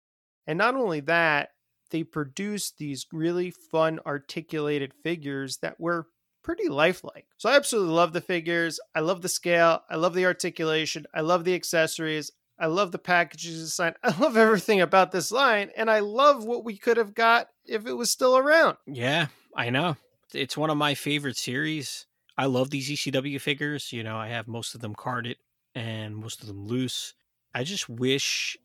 Speaker 2: And not only that, they produced these really fun, articulated figures that were pretty lifelike. So I absolutely love the figures. I love the scale. I love the articulation. I love the accessories. I love the packages design. (laughs) I love everything about this line. And I love what we could have got if it was still around.
Speaker 3: Yeah, I know. It's one of my favorite series. I love these ECW figures. You know, I have most of them carded and most of them loose. I just wish,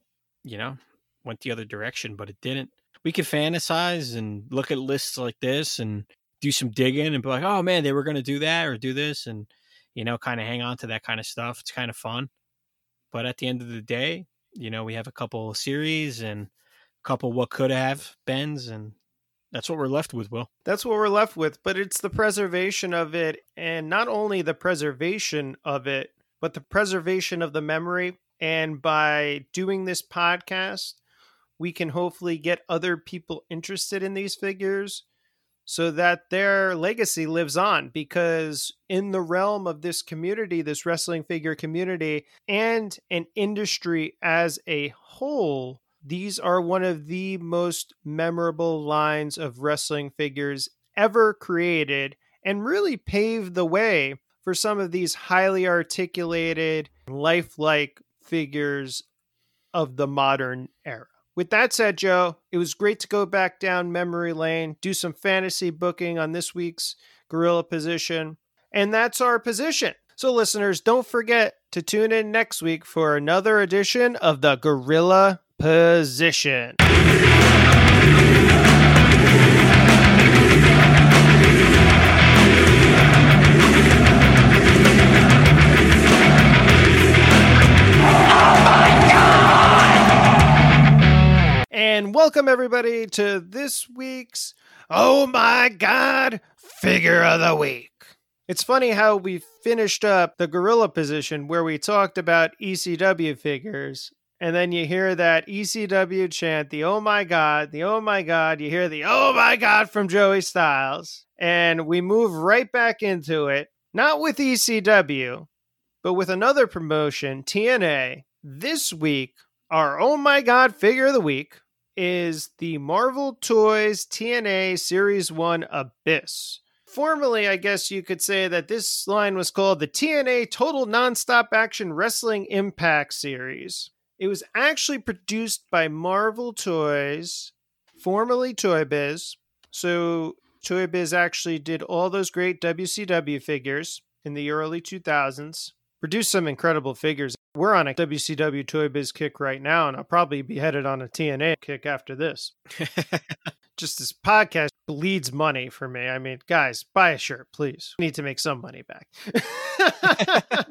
Speaker 3: you know, went the other direction, but it didn't. We could fantasize and look at lists like this and do some digging and be like, oh man, they were going to do that or do this and, you know, kind of hang on to that kind of stuff. It's kind of fun. But at the end of the day, you know, we have a couple series and a couple what could have beens and that's what we're left with, Will.
Speaker 2: That's what we're left with. But it's the preservation of it. And not only the preservation of it, but the preservation of the memory. And by doing this podcast, we can hopefully get other people interested in these figures so that their legacy lives on. Because in the realm of this community, this wrestling figure community, and an industry as a whole, these are one of the most memorable lines of wrestling figures ever created and really paved the way for some of these highly articulated, lifelike figures of the modern era. With that said, Joe, it was great to go back down memory lane, do some fantasy booking on this week's Gorilla position. And that's our position. So, listeners, don't forget to tune in next week for another edition of the Gorilla Position. And welcome everybody to this week's Oh My God Figure of the Week. It's funny how we finished up the gorilla position where we talked about ECW figures, and then you hear that ECW chant, the oh my God, the oh my God. You hear the oh my God from Joey Styles. And we move right back into it, not with ECW, but with another promotion, TNA. This week, our oh my God figure of the week is the Marvel Toys TNA Series 1 Abyss. Formerly, I guess you could say that this line was called the TNA Total Nonstop Action Wrestling Impact Series. It was actually produced by Marvel Toys, formerly Toy Biz. So Toy Biz actually did all those great WCW figures in the early 2000s, produced some incredible figures. We're on a WCW Toy Biz kick right now, and I'll probably be headed on a TNA kick after this. (laughs) Just this podcast bleeds money for me. I mean, guys, buy a shirt, please. We need to make some money back. (laughs)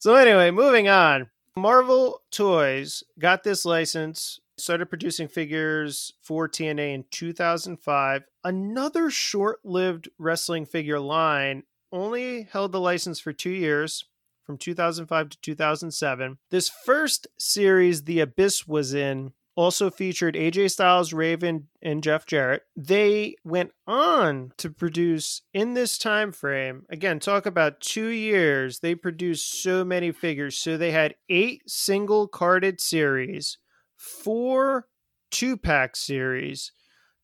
Speaker 2: so, anyway, moving on. Marvel Toys got this license, started producing figures for TNA in 2005. Another short lived wrestling figure line only held the license for two years from 2005 to 2007. This first series, The Abyss, was in also featured AJ Styles, Raven, and Jeff Jarrett. They went on to produce in this time frame. Again, talk about 2 years. They produced so many figures. So they had 8 single carded series, 4 two-pack series,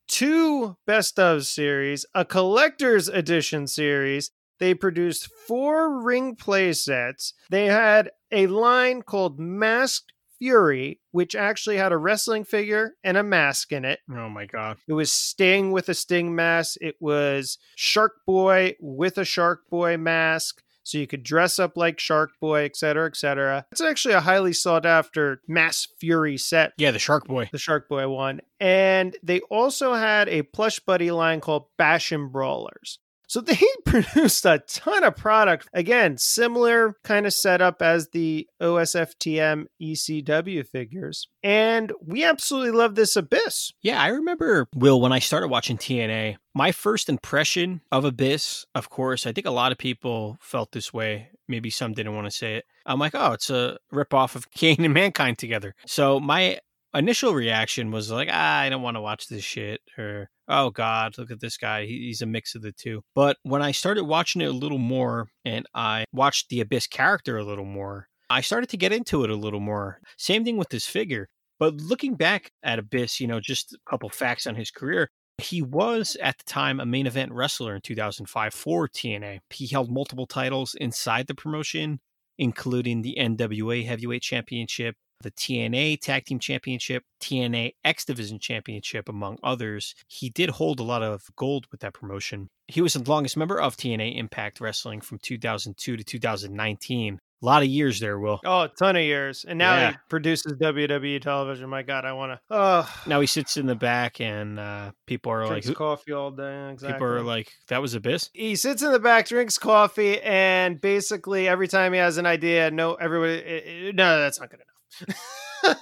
Speaker 2: two best of series, a collector's edition series. They produced four ring play sets. They had a line called Masked Fury, which actually had a wrestling figure and a mask in it.
Speaker 3: Oh my god.
Speaker 2: It was Sting with a Sting mask. It was Shark Boy with a Shark Boy mask. So you could dress up like Shark Boy, et cetera, et cetera. It's actually a highly sought after Masked Fury set.
Speaker 3: Yeah, the Shark Boy.
Speaker 2: The Shark Boy one. And they also had a plush buddy line called Bash and Brawlers. So (laughs) they produced a ton of product. Again, similar kind of setup as the OSFTM ECW figures. And we absolutely love this Abyss.
Speaker 3: Yeah, I remember, Will, when I started watching TNA, my first impression of Abyss, of course, I think a lot of people felt this way. Maybe some didn't want to say it. I'm like, oh, it's a ripoff of Kane and Mankind together. So my initial reaction was like, ah, I don't want to watch this shit, or oh god, look at this guy, he's a mix of the two. But when I started watching it a little more, and I watched the Abyss character a little more, I started to get into it a little more. Same thing with this figure. But looking back at Abyss, you know, just a couple facts on his career. He was at the time a main event wrestler in 2005 for TNA. He held multiple titles inside the promotion, including the NWA Heavyweight Championship, the TNA Tag Team Championship, TNA X Division Championship, among others. He did hold a lot of gold with that promotion. He was the longest member of TNA Impact Wrestling from 2002 to 2019. A lot of years there, Will.
Speaker 2: Oh, a ton of years. And now
Speaker 3: Yeah.
Speaker 2: he produces WWE television. My God, I want to. Oh,
Speaker 3: Now he sits in the back, and uh, people are like,
Speaker 2: drinks
Speaker 3: who-
Speaker 2: coffee all day. Exactly.
Speaker 3: people are like, that was Abyss.
Speaker 2: he sits in the back, drinks coffee, and basically every time he has an idea, no, everybody, eh, eh, no, that's not good enough.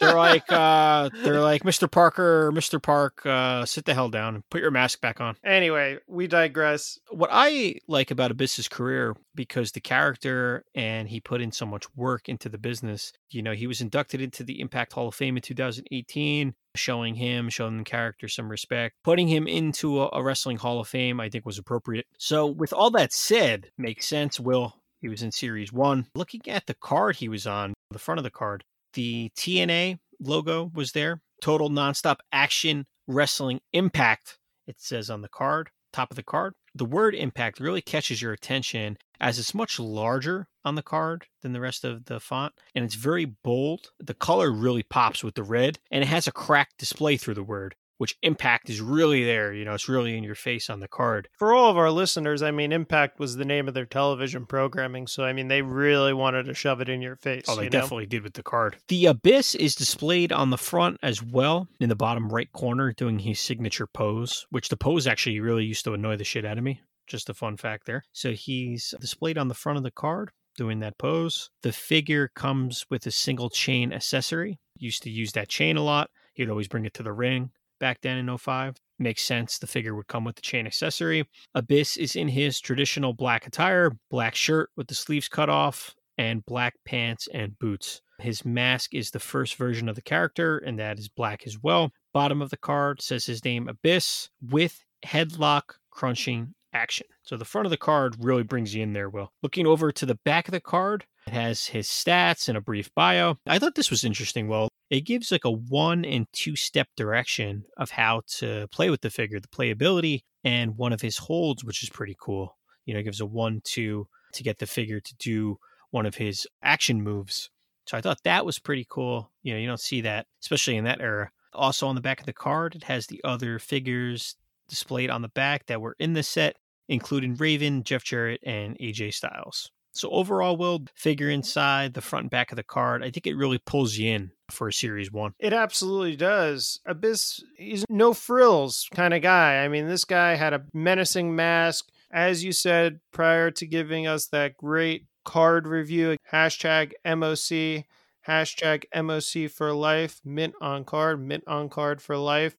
Speaker 3: They're like, (laughs) uh, they're like, Mr. Parker, Mr. Park, uh, sit the hell down and put your mask back on.
Speaker 2: anyway, we digress.
Speaker 3: what I like about Abyss's career, because the character and he put in so much work into the business, you know, he was inducted into the Impact Hall of Fame in 2018, showing him, showing the character some respect, putting him into a, a wrestling Hall of Fame, I think was appropriate. So, with all that said, makes sense. Will, he was in Series 1. Looking at the card he was on, the front of the card, the TNA logo was there. Total Nonstop Action Wrestling Impact, it says on the card, top of the card. The word impact really catches your attention as it's much larger on the card than the rest of the font and it's very bold. The color really pops with the red and it has a cracked display through the word, which impact is really there. You know, it's really in your face on the card.
Speaker 2: For all of our listeners, I mean, Impact was the name of their television programming, so I mean, they really wanted to shove it in your face.
Speaker 3: Oh, they
Speaker 2: you know?
Speaker 3: definitely did with the card. The Abyss is displayed on the front as well in the bottom right corner doing his signature pose, which the pose actually really used to annoy the shit out of me. Just a fun fact there. So he's displayed on the front of the card doing that pose. The figure comes with a single chain accessory. Used to use that chain a lot. He'd always bring it to the ring back then in 05. Makes sense. The figure would come with the chain accessory. Abyss is in his traditional black attire, black shirt with the sleeves cut off, and black pants and boots. His mask is the first version of the character, and that is black as well. Bottom of the card says his name Abyss with headlock crunching action. So the front of the card really brings you in there, Will. Looking over to the back of the card, it has his stats and a brief bio. I thought this was interesting, Will. It gives like a one and two step direction of how to play with the figure, the playability, and one of his holds, which is pretty cool. You know, it gives a one, two to get the figure to do one of his action moves. So I thought that was pretty cool. You know, you don't see that, especially in that era. Also on the back of the card, it has the other figures displayed on the back that were in the set, including Raven, Jeff Jarrett, and AJ Styles. So overall, Will figure inside the front and back of the card, I think it really pulls you in for a series one.
Speaker 2: It absolutely does. Abyss, he's no frills kind of guy. I mean, this guy had a menacing mask. As you said prior to giving us that great card review, hashtag MOC, hashtag MOC for life, mint on card, mint on card for life.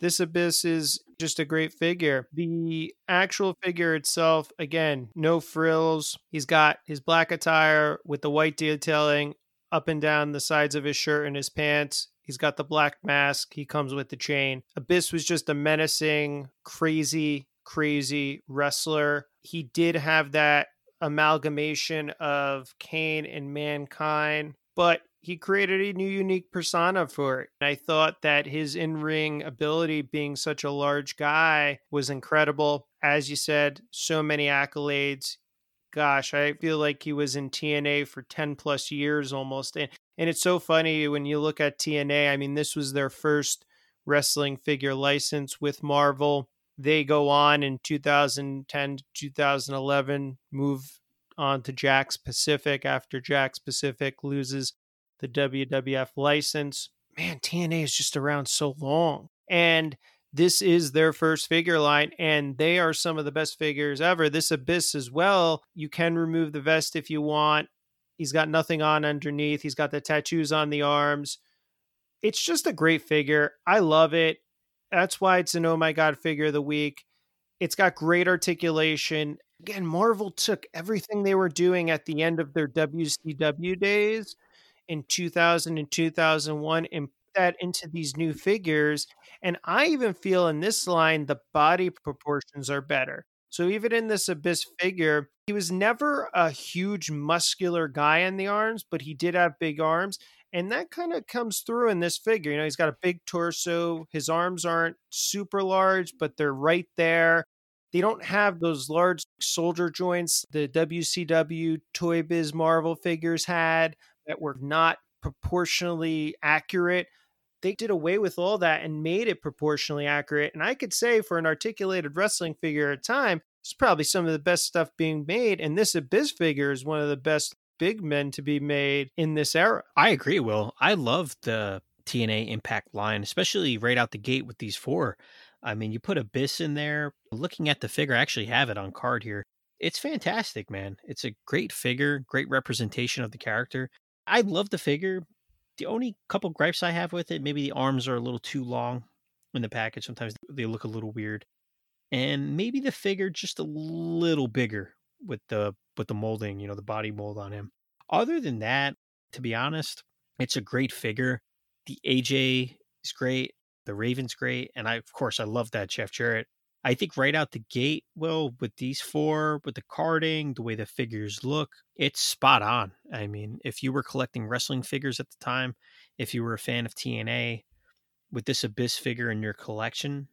Speaker 2: This Abyss is just a great figure. The actual figure itself, again, no frills. He's got his black attire with the white detailing up and down the sides of his shirt and his pants. He's got the black mask. He comes with the chain. Abyss was just a menacing, crazy, crazy wrestler. He did have that amalgamation of Kane and Mankind, but he created a new unique persona for it. I thought that his in ring ability, being such a large guy, was incredible. As you said, so many accolades. Gosh, I feel like he was in TNA for 10 plus years almost. And, and it's so funny when you look at TNA. I mean, this was their first wrestling figure license with Marvel. They go on in 2010 to 2011, move on to Jakks Pacific after Jakks Pacific loses the WWF license. Man, TNA is just around so long. And this is their first figure line, and they are some of the best figures ever. This Abyss as well. You can remove the vest if you want. He's got nothing on underneath. He's got the tattoos on the arms. It's just a great figure. I love it. That's why it's an oh my god figure of the week. It's got great articulation. Again, Marvel took everything they were doing at the end of their WCW days in 2000 and 2001 and that into these new figures. And I even feel in this line, the body proportions are better. So even in this Abyss figure, he was never a huge muscular guy in the arms, but he did have big arms. And that kind of comes through in this figure. You know, he's got a big torso. His arms aren't super large, but they're right there. They don't have those large soldier joints the WCW Toy Biz Marvel figures had that were not proportionally accurate. They did away with all that and made it proportionally accurate. And I could say for an articulated wrestling figure at time, it's probably some of the best stuff being made. And this Abyss figure is one of the best big men to be made in this era.
Speaker 3: I agree, Will. I love the TNA Impact line, especially right out the gate with these four. I mean, you put Abyss in there. Looking at the figure, I actually have it on card here. It's fantastic, man. It's a great figure, great representation of the character. I love the figure. The only couple gripes I have with it, maybe the arms are a little too long in the package. Sometimes they look a little weird, and maybe the figure just a little bigger with the with the molding, you know, the body mold on him. Other than that, to be honest, it's a great figure. The AJ is great. The Raven's great, and I of course I love that Jeff Jarrett I think right out the gate, well, with these four, with the carding, the way the figures look, it's spot on. I mean, if you were collecting wrestling figures at the time, if you were a fan of TNA, with this Abyss figure in your collection,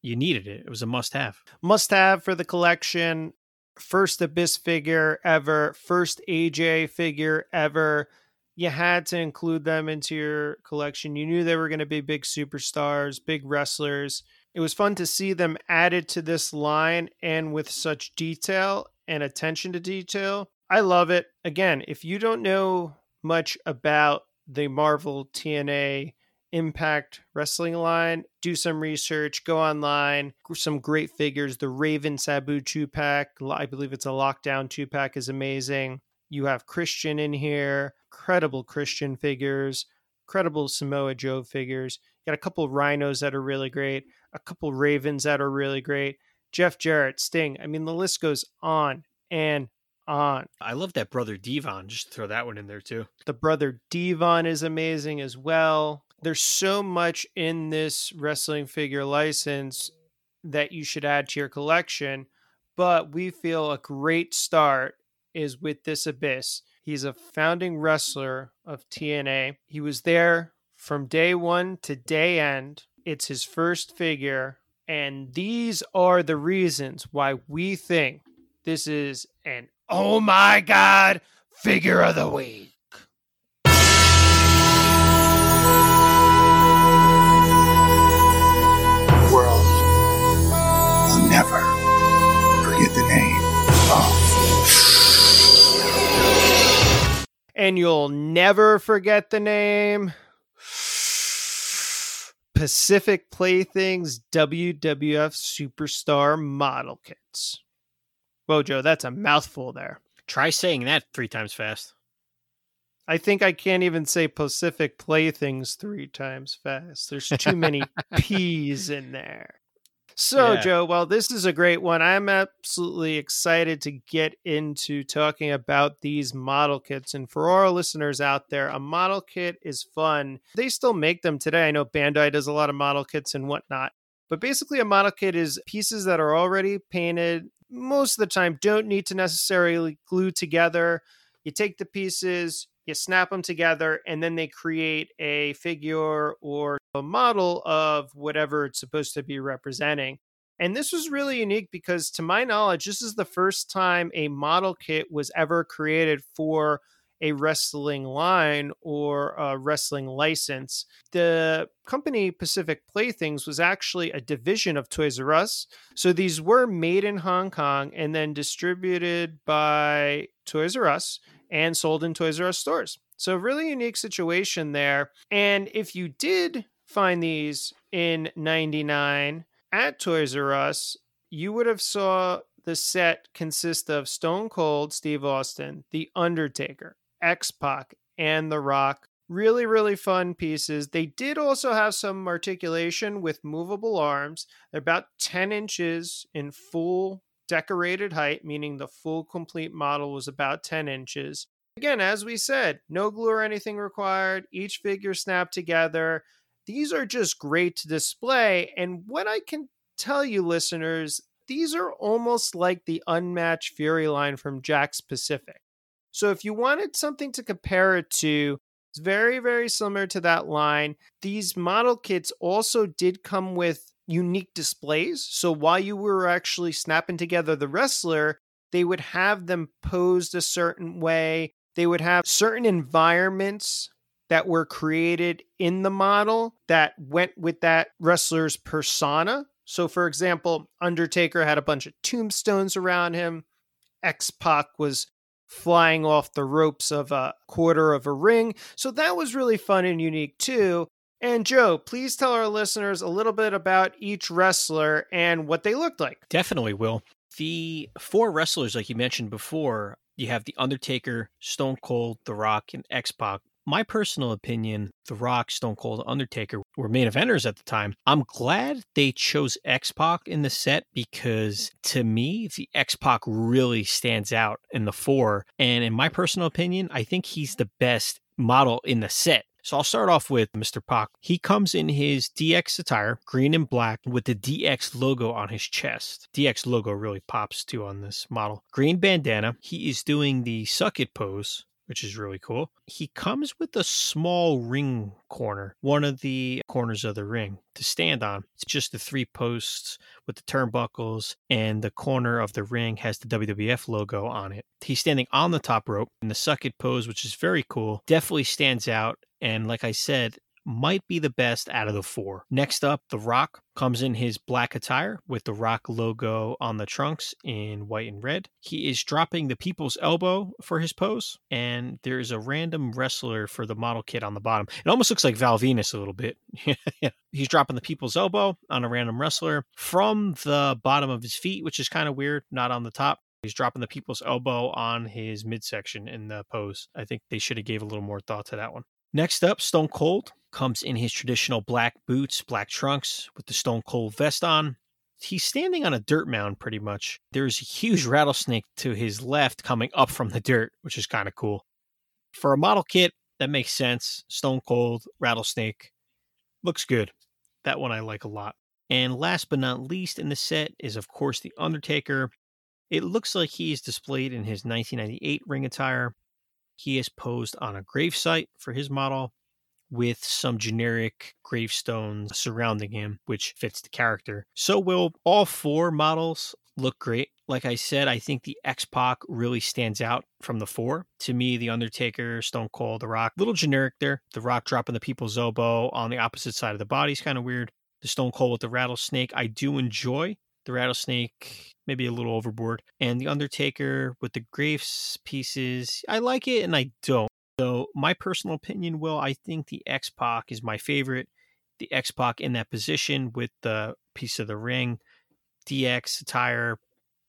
Speaker 3: you needed it. It was a must have.
Speaker 2: Must have for the collection. First Abyss figure ever, first AJ figure ever. You had to include them into your collection. You knew they were going to be big superstars, big wrestlers it was fun to see them added to this line and with such detail and attention to detail. I love it. Again, if you don't know much about the Marvel TNA Impact Wrestling line, do some research, go online, some great figures. The Raven Sabu two pack, I believe it's a lockdown two pack, is amazing. You have Christian in here, credible Christian figures, credible Samoa Joe figures. You got a couple Rhynos that are really great a couple Ravens that are really great. Jeff Jarrett, Sting. I mean, the list goes on and on.
Speaker 3: I love that brother Devon. Just throw that one in there too.
Speaker 2: The brother Devon is amazing as well. There's so much in this wrestling figure license that you should add to your collection, but we feel a great start is with this Abyss. He's a founding wrestler of TNA. He was there from day one to day end. It's his first figure. And these are the reasons why we think this is an oh my god figure of the week.
Speaker 5: world will never forget the name of
Speaker 2: And you'll never forget the name Pacific Playthings WWF Superstar Model Kits. Joe, that's a mouthful there.
Speaker 3: Try saying that three times fast.
Speaker 2: I think I can't even say Pacific Playthings three times fast. There's too many (laughs) P's in there. So,
Speaker 3: Yeah.
Speaker 2: Joe, well, this is a great one. I'm absolutely excited to get into talking about these model kits. And for our listeners out there, a model kit is fun. They still make them today. I know Bandai does a lot of model kits and whatnot. But basically, a model kit is pieces that are already painted. Most of the time, don't need to necessarily glue together. You take the pieces, you snap them together, and then they create a figure or a model of whatever it's supposed to be representing. And this was really unique because, to my knowledge, this is the first time a model kit was ever created for a wrestling line or a wrestling license. The company Pacific Playthings was actually a division of Toys R Us. So these were made in Hong Kong and then distributed by Toys R Us and sold in Toys R Us stores. So, really unique situation there. And if you did find these in 99 at Toys R Us, you would have saw the set consist of Stone Cold Steve Austin, The Undertaker, X Pac, and The Rock. Really, really fun pieces. They did also have some articulation with movable arms. They're about 10 inches in full decorated height, meaning the full complete model was about 10 inches. Again, as we said, no glue or anything required. Each figure snapped together. These are just great to display. And what I can tell you, listeners, these are almost like the unmatched Fury line from Jakks Pacific. So if you wanted something to compare it to, it's very, very similar to that line. These model kits also did come with unique displays. So while you were actually snapping together the wrestler, they would have them posed a certain way. They would have certain environments that were created in the model that went with that wrestler's persona. So, for example, Undertaker had a bunch of tombstones around him. X Pac was flying off the ropes of a quarter of a ring. So, that was really fun and unique too. And Joe, please tell our listeners a little bit about each wrestler and what they looked like.
Speaker 3: Definitely will. The four wrestlers, like you mentioned before, you have The Undertaker, Stone Cold, The Rock, and X Pac. My personal opinion, The Rock, Stone Cold, Undertaker were main eventers at the time. I'm glad they chose X Pac in the set because to me, the X Pac really stands out in the four. And in my personal opinion, I think he's the best model in the set. So I'll start off with Mr. Pac. He comes in his DX attire, green and black, with the DX logo on his chest. DX logo really pops too on this model. Green bandana. He is doing the suck it pose. Which is really cool. He comes with a small ring corner, one of the corners of the ring to stand on. It's just the three posts with the turnbuckles, and the corner of the ring has the WWF logo on it. He's standing on the top rope in the suck it pose, which is very cool. Definitely stands out. And like I said, might be the best out of the four. Next up, The Rock comes in his black attire with the Rock logo on the trunks in white and red. He is dropping the people's elbow for his pose, and there is a random wrestler for the model kit on the bottom. It almost looks like Val Venis a little bit. (laughs) He's dropping the people's elbow on a random wrestler from the bottom of his feet, which is kind of weird, not on the top. He's dropping the people's elbow on his midsection in the pose. I think they should have gave a little more thought to that one. Next up, Stone Cold comes in his traditional black boots, black trunks with the Stone Cold vest on. he's standing on a dirt mound pretty much. There's a huge rattlesnake to his left coming up from the dirt, which is kind of cool. For a model kit, that makes sense. Stone Cold, rattlesnake. Looks good. That one I like a lot. And last but not least in the set is, of course, The Undertaker. It looks like he is displayed in his 1998 ring attire. He is posed on a gravesite for his model with some generic gravestones surrounding him, which fits the character. So will all four models look great. Like I said, I think the X Pac really stands out from the four. To me, The Undertaker, Stone Cold, The Rock, little generic there. The Rock dropping the people's elbow on the opposite side of the body is kind of weird. The Stone Cold with the rattlesnake, I do enjoy. The rattlesnake, maybe a little overboard. And The Undertaker with the graves pieces, I like it and I don't. So, my personal opinion, Will, I think the X Pac is my favorite. The X Pac in that position with the piece of the ring, DX attire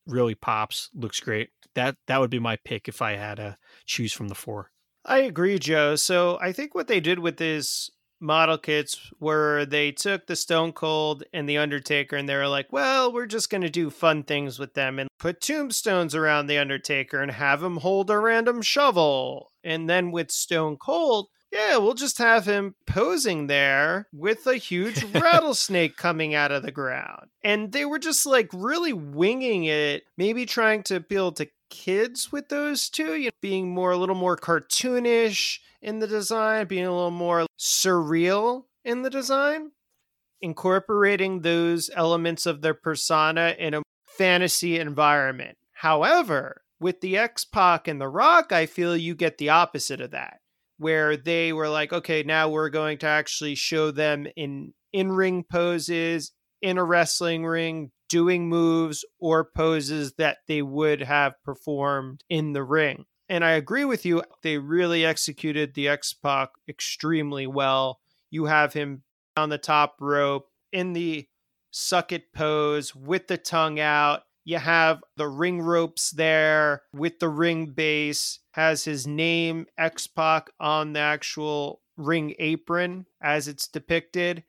Speaker 3: really pops, looks great. That that would be my pick if I had to choose from the four.
Speaker 2: I agree, Joe. So I think what they did with this model kits were they took the Stone Cold and the Undertaker and they were like, well, we're just going to do fun things with them and put tombstones around the Undertaker and have him hold a random shovel. And then with Stone Cold, yeah, we'll just have him posing there with a huge (laughs) rattlesnake coming out of the ground. And they were just like really winging it, maybe trying to appeal to kids with those two, you know, being more a little more cartoonish in the design, being a little more surreal in the design, incorporating those elements of their persona in a fantasy environment. However, with the X Pac and The Rock, I feel you get the opposite of that, where they were like, okay, now we're going to actually show them in in ring poses, in a wrestling ring, doing moves or poses that they would have performed in the ring. And I agree with you. They really executed the X Pac extremely well. You have him on the top rope in the suck it pose with the tongue out. You have the ring ropes there with the ring base, has his name X Pac on the actual ring apron as it's depicted.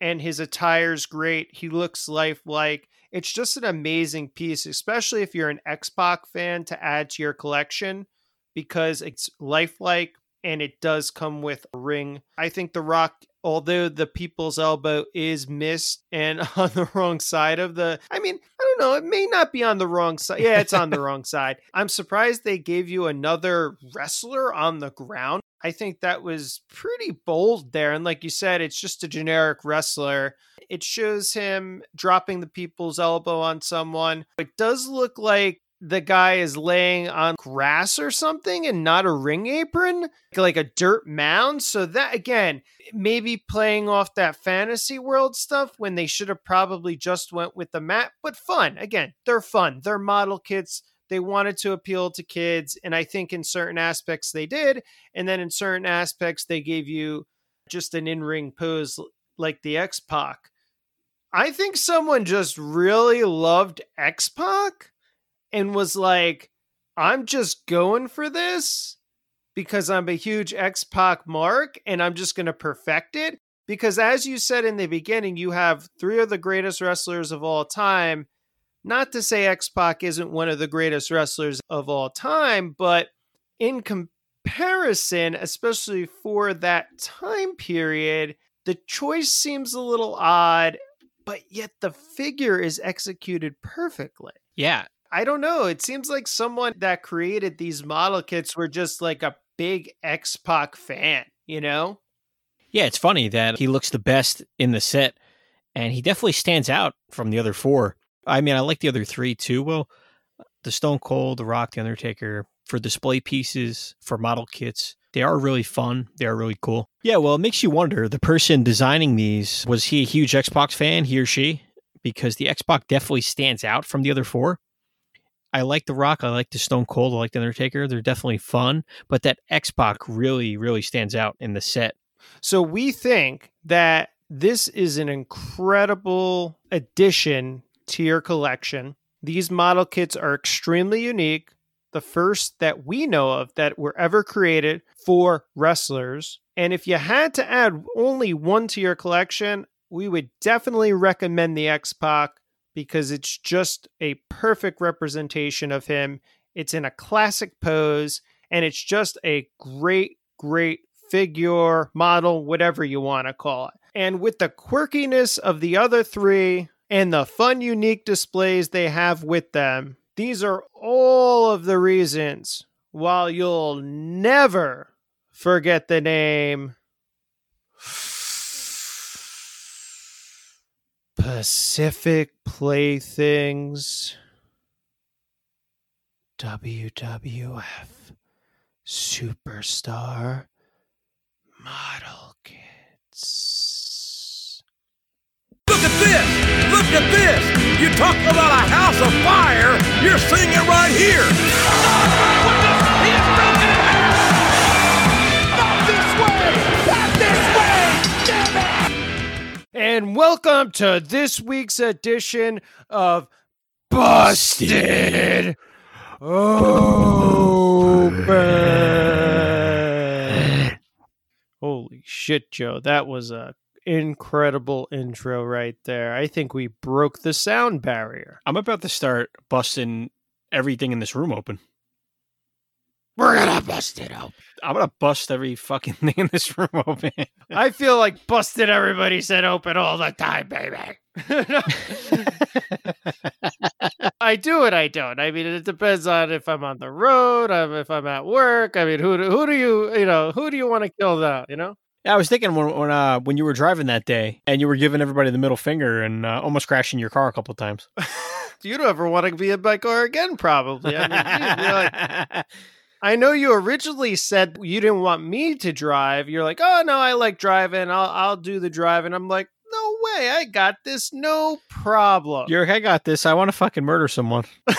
Speaker 2: And his attire's great. He looks lifelike. It's just an amazing piece, especially if you're an X Pac fan to add to your collection because it's lifelike and it does come with a ring. I think The Rock, although the people's elbow is missed and (laughs) on the wrong side of the, I mean, I don't know, it may not be on the wrong side. Yeah, it's on the (laughs) wrong side. I'm surprised they gave you another wrestler on the ground. I think that was pretty bold there. And like you said, it's just a generic wrestler. It shows him dropping the people's elbow on someone. It does look like the guy is laying on grass or something and not a ring apron, like a dirt mound. So that again, maybe playing off that fantasy world stuff when they should have probably just went with the mat, but fun. Again, they're fun. They're model kits. They wanted to appeal to kids, and I think in certain aspects they did, and then in certain aspects they gave you just an in-ring pose like the X Pac. I think someone just really loved X Pac and was like, I'm just going for this because I'm a huge X Pac mark and I'm just going to perfect it. Because as you said in the beginning, you have three of the greatest wrestlers of all time. Not to say X Pac isn't one of the greatest wrestlers of all time, but in comparison, especially for that time period, the choice seems a little odd, but yet the figure is executed perfectly.
Speaker 3: Yeah,
Speaker 2: I don't know. It seems like someone that created these model kits were just like a big X Pac fan, you know?
Speaker 3: Yeah, it's funny that he looks the best in the set, and he definitely stands out from the other four. I mean, I like the other three too. Well, the Stone Cold, The Rock, The Undertaker, for display pieces, for model kits, they are really fun. They are really cool. Yeah, well, it makes you wonder the person designing these, was he a huge X Pac fan, he or she? Because the X Pac definitely stands out from the other four. I like The Rock. I like the Stone Cold. I like the Undertaker. They're definitely fun, but that X Pac really, really stands out in the set.
Speaker 2: So we think that this is an incredible addition to your collection. These model kits are extremely unique. The first that we know of that were ever created for wrestlers. And if you had to add only one to your collection, we would definitely recommend the X Pac because it's just a perfect representation of him. It's in a classic pose and it's just a great, great figure, model, whatever you want to call it. And with the quirkiness of the other three and the fun, unique displays they have with them, these are all of the reasons why you'll never forget the name Pacific Playthings WWF Superstar Model Kits.
Speaker 6: Look at this! Look at this! You talk about a house of fire, you're seeing it right here!
Speaker 2: And welcome to this week's edition of Busted Open. Holy shit, Joe. That was a incredible intro right there. I think we broke the sound barrier.
Speaker 3: I'm about to start busting everything in this room open.
Speaker 2: We're gonna bust it open.
Speaker 3: I'm gonna bust every fucking (laughs) thing in this room open. (laughs)
Speaker 2: I feel like busted everybody said open all the time, baby. (laughs) I do it, I don't. I mean, it depends on if I'm on the road, um, if I'm at work. I mean, who do, who do you, you know, who do you want to kill now, you know?
Speaker 3: Yeah, I was thinking when when uh, when you were driving that day and you were giving everybody the middle finger and uh, almost crashing your car a couple of times.
Speaker 2: you don't ever want to be in my car again, probably. I mean, you'd be like, I know you originally said you didn't want me to drive. You're like, oh no, I like driving. I'll I'll do the driving. I'm like, no way, I got this, no problem.
Speaker 3: You're like, I got this. I want to fucking murder someone. (laughs)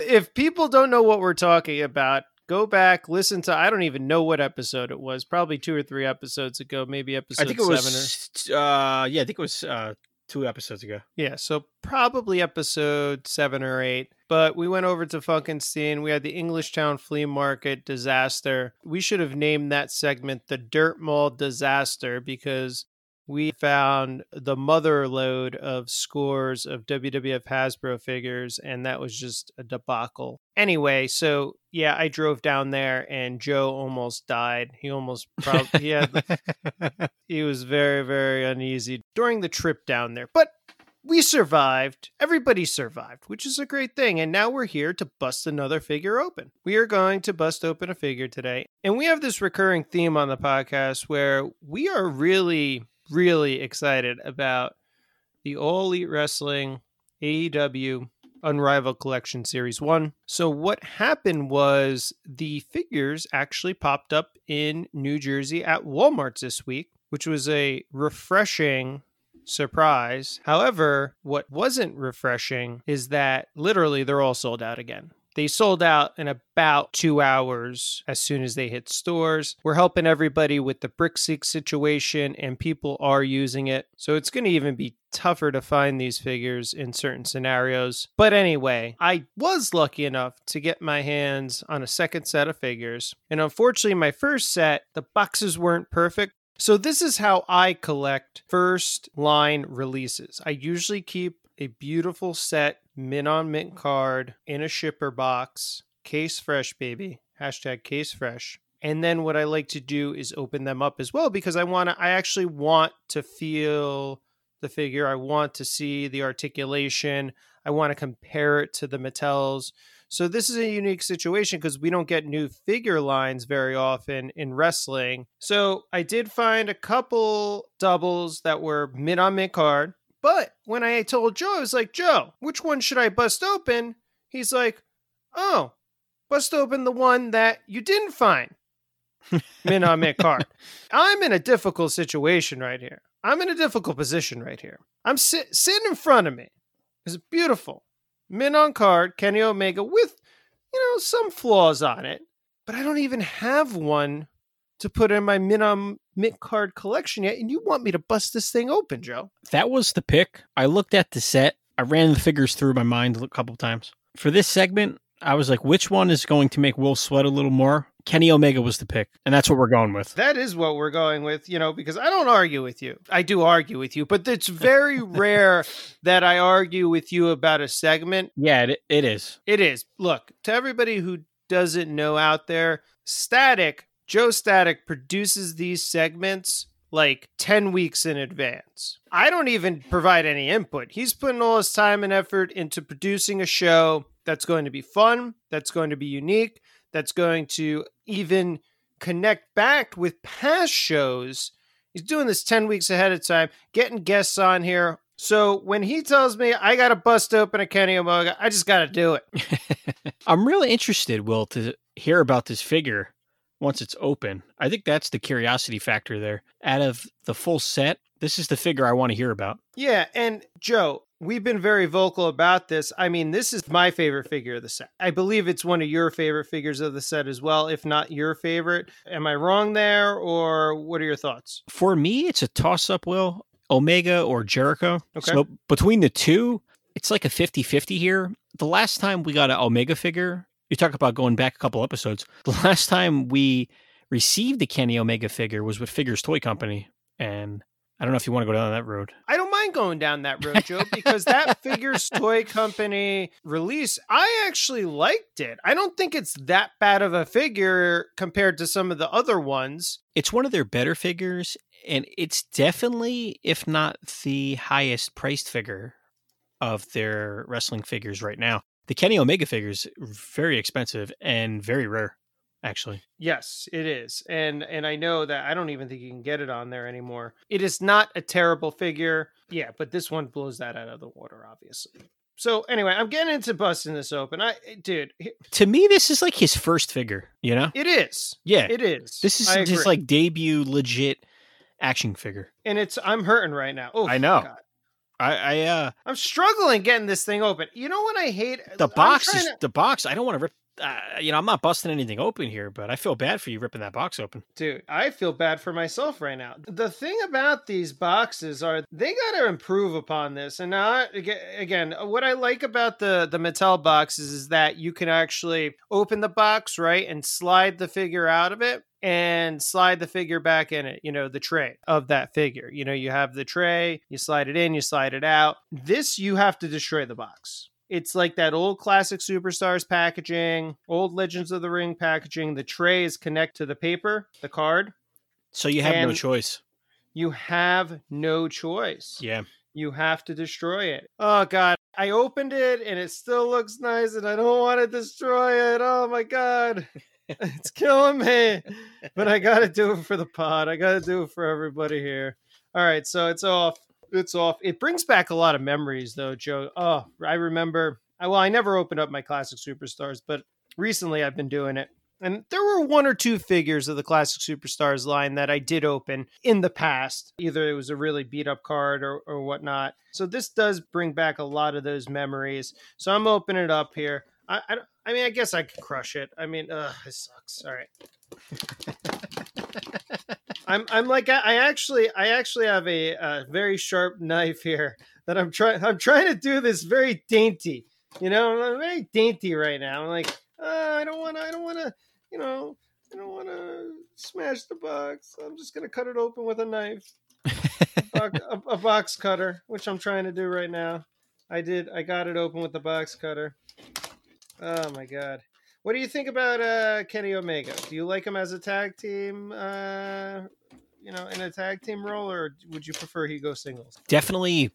Speaker 2: if people don't know what we're talking about, go back, listen to I don't even know what episode it was. Probably two or three episodes ago, maybe episode
Speaker 3: I think it
Speaker 2: seven
Speaker 3: was. Uh, yeah, I think it was uh, two episodes ago.
Speaker 2: Yeah, so probably episode seven or eight. But we went over to Funkenstein. We had the Englishtown Flea Market disaster. We should have named that segment the Dirt Mall Disaster because we found the mother load of scores of WWF Hasbro figures, and that was just a debacle. Anyway, so yeah, I drove down there, and Joe almost died. He almost probably he had (laughs) he was very very uneasy during the trip down there, but we survived. Everybody survived, which is a great thing. And now we're here to bust another figure open. We are going to bust open a figure today. And we have this recurring theme on the podcast where we are really, really excited about the All Elite Wrestling AEW Unrivaled Collection Series 1. So, what happened was the figures actually popped up in New Jersey at Walmart's this week, which was a refreshing surprise. However, what wasn't refreshing is that literally they're all sold out again. They sold out in about two hours as soon as they hit stores. We're helping everybody with the BrickSeek situation, and people are using it. So it's going to even be tougher to find these figures in certain scenarios. But anyway, I was lucky enough to get my hands on a second set of figures. And unfortunately, my first set, the boxes weren't perfect. So, this is how I collect first line releases. I usually keep a beautiful set mint on mint card in a shipper box, case fresh, baby. Hashtag case fresh. And then what I like to do is open them up as well because I want to, I actually want to feel the figure. I want to see the articulation. I want to compare it to the Mattels. So this is a unique situation because we don't get new figure lines very often in wrestling. So I did find a couple doubles that were mint on mint card. But when I told Joe, I was like, Joe, which one should I bust open? He's like, oh, bust open the one that you didn't find. (laughs) mint on mint card. I'm in a difficult situation right here. I'm in a difficult position right here. I'm sit- sitting in front of me. It's beautiful. Mint on card, Kenny Omega with, you know, some flaws on it. But I don't even have one to put in my on um, mint card collection yet. And you want me to bust this thing open, Joe?
Speaker 3: That was the pick. I looked at the set. I ran the figures through my mind a couple times. For this segment, I was like, which one is going to make Will sweat a little more Kenny Omega was the pick, and that's what we're going with.
Speaker 2: That is what we're going with, you know, because I don't argue with you. I do argue with you, but it's very (laughs) rare that I argue with you about a segment.
Speaker 3: Yeah, it, it is.
Speaker 2: It is. Look, to everybody who doesn't know out there, Static, Joe Static produces these segments like 10 weeks in advance. I don't even provide any input. He's putting all his time and effort into producing a show that's going to be fun, that's going to be unique, that's going to even connect back with past shows. He's doing this 10 weeks ahead of time, getting guests on here. So when he tells me I got to bust open a Kenny Omega, I just got to do it. (laughs)
Speaker 3: I'm really interested, Will, to hear about this figure once it's open. I think that's the curiosity factor there. Out of the full set, this is the figure I want to hear about.
Speaker 2: Yeah, and Joe, we've been very vocal about this. I mean, this is my favorite figure of the set. I believe it's one of your favorite figures of the set as well, if not your favorite. Am I wrong there, or what are your thoughts?
Speaker 3: For me, it's a toss up, Will. Omega or Jericho.
Speaker 2: Okay.
Speaker 3: So between the two, it's like a 50 50 here. The last time we got an Omega figure, you talk about going back a couple episodes. The (laughs) last time we received a Kenny Omega figure was with Figures Toy Company. And I don't know if you want to go down that road.
Speaker 2: I don't mind going down that road, Joe, (laughs) because that Figures Toy Company release, I actually liked it. I don't think it's that bad of a figure compared to some of the other ones.
Speaker 3: It's one of their better figures, and it's definitely, if not the highest priced figure of their wrestling figures right now. The Kenny Omega figures very expensive and very rare, actually.
Speaker 2: Yes, it is. And and I know that I don't even think you can get it on there anymore. It is not a terrible figure. Yeah, but this one blows that out of the water, obviously. So anyway, I'm getting into busting this open. I eh, dude,
Speaker 3: To me, this is like his first figure, you know?
Speaker 2: It is.
Speaker 3: Yeah.
Speaker 2: It is.
Speaker 3: This is
Speaker 2: I
Speaker 3: his like debut legit action figure.
Speaker 2: and it's I'm hurting right now. Oh
Speaker 3: I know.
Speaker 2: God.
Speaker 3: I, I uh
Speaker 2: I'm struggling getting this thing open. You know what I hate?
Speaker 3: the box is
Speaker 2: to-
Speaker 3: the box. I don't want to rip. Uh, you know, I'm not busting anything open here, but I feel bad for you ripping that box open.
Speaker 2: Dude, I feel bad for myself right now. The thing about these boxes are they got to improve upon this. And now, again, what I like about the the Mattel boxes is that you can actually open the box right and slide the figure out of it and slide the figure back in it. You know, the tray of that figure. You know, you have the tray, you slide it in, you slide it out. This you have to destroy the box. It's like that old classic superstars packaging, old Legends of the Ring packaging. The tray is connect to the paper, the card.
Speaker 3: So you have no choice.
Speaker 2: You have no choice.
Speaker 3: Yeah.
Speaker 2: You have to destroy it. Oh god, I opened it and it still looks nice and I don't want to destroy it. Oh my god. (laughs) it's killing me. But I got to do it for the pod. I got to do it for everybody here. All right, so it's off. It's off. It brings back a lot of memories though, Joe. Oh, I remember well, I never opened up my classic superstars, but recently I've been doing it. And there were one or two figures of the Classic Superstars line that I did open in the past. Either it was a really beat up card or, or whatnot. So this does bring back a lot of those memories. So I'm opening it up here. I, I, I mean, I guess I could crush it. I mean, ugh, it sucks. All right. (laughs) I'm I'm like I I actually I actually have a, a very sharp knife here that I'm trying I'm trying to do this very dainty. You know, I'm very dainty right now. I'm like, uh, I don't want to I don't want to, you know, I don't want to smash the box. I'm just gonna cut it open with a knife, Box- (laughs) a, a box cutter, which I'm trying to do right now. I did. I got it open with the box cutter. Oh my god. What do you think about uh, Kenny Omega? Do you like him as a tag team, uh, you know, in a tag team role, or would you prefer he go singles?
Speaker 3: Definitely,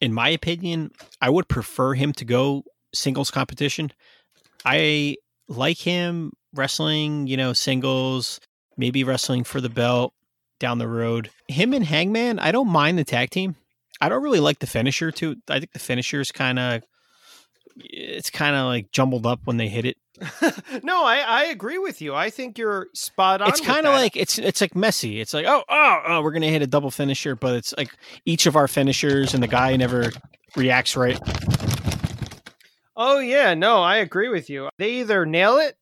Speaker 3: in my opinion, I would prefer him to go singles competition. I like him wrestling, you know, singles, maybe wrestling for the belt down the road. Him and Hangman, I don't mind the tag team. I don't really like the finisher too. I think the finisher is kind of it's kind of like jumbled up when they hit it. (laughs)
Speaker 2: no, I, I agree with you. I think you're spot on.
Speaker 3: it's kind of like it's it's like messy. It's like oh oh oh we're gonna hit a double finisher, but it's like each of our finishers and the guy never reacts right.
Speaker 2: Oh yeah, no, I agree with you. They either nail it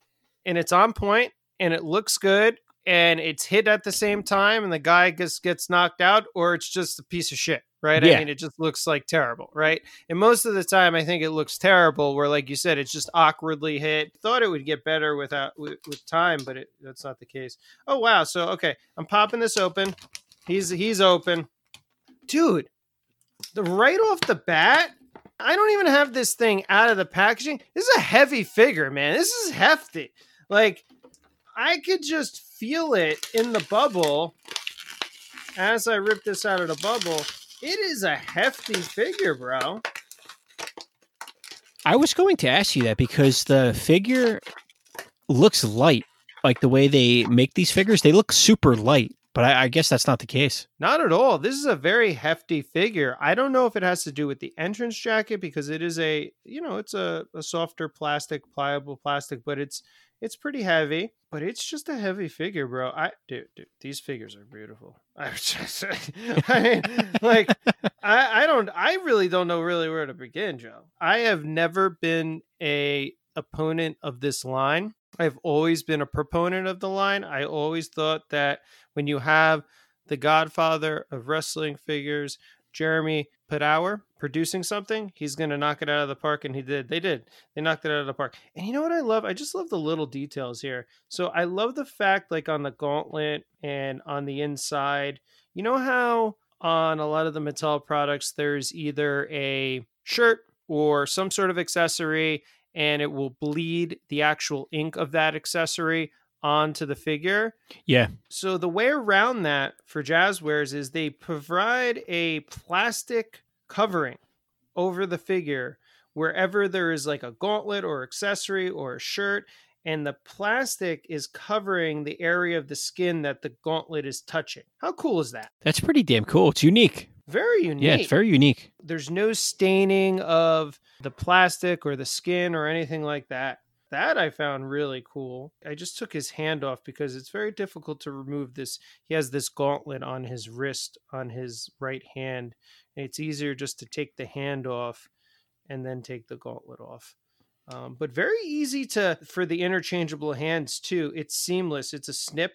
Speaker 2: and it's on point and it looks good and it's hit at the same time and the guy just gets knocked out, or it's just a piece of shit. Right?
Speaker 3: Yeah.
Speaker 2: I mean, it just looks like terrible, right? And most of the time, I think it looks terrible. Where, like you said, it's just awkwardly hit. Thought it would get better without with, with time, but it, that's not the case. Oh wow! So okay, I'm popping this open. He's he's open, dude. The right off the bat, I don't even have this thing out of the packaging. This is a heavy figure, man. This is hefty. Like I could just feel it in the bubble as I rip this out of the bubble. It is a hefty figure, bro.
Speaker 3: I was going to ask you that because the figure looks light. Like the way they make these figures, they look super light. But I, I guess that's not the case.
Speaker 2: Not at all. This is a very hefty figure. I don't know if it has to do with the entrance jacket because it is a, you know, it's a, a softer plastic, pliable plastic, but it's it's pretty heavy. But it's just a heavy figure, bro. I dude, dude these figures are beautiful. (laughs) I just, I mean, like, I I don't, I really don't know really where to begin, Joe. I have never been a opponent of this line. I've always been a proponent of the line. I always thought that when you have the godfather of wrestling figures, Jeremy Padawer, producing something, he's going to knock it out of the park. And he did. They did. They knocked it out of the park. And you know what I love? I just love the little details here. So I love the fact, like on the gauntlet and on the inside, you know how on a lot of the Mattel products, there's either a shirt or some sort of accessory and it will bleed the actual ink of that accessory onto the figure.
Speaker 3: Yeah.
Speaker 2: So the way around that for Jazwares is they provide a plastic covering over the figure wherever there is like a gauntlet or accessory or a shirt and the plastic is covering the area of the skin that the gauntlet is touching. How cool is that?
Speaker 3: That's pretty damn cool. It's unique.
Speaker 2: Very unique.
Speaker 3: Yeah, it's very unique.
Speaker 2: There's no staining of the plastic or the skin or anything like that. That I found really cool. I just took his hand off because it's very difficult to remove this. He has this gauntlet on his wrist on his right hand. It's easier just to take the hand off and then take the gauntlet off. Um, but very easy to for the interchangeable hands too. It's seamless. It's a snip.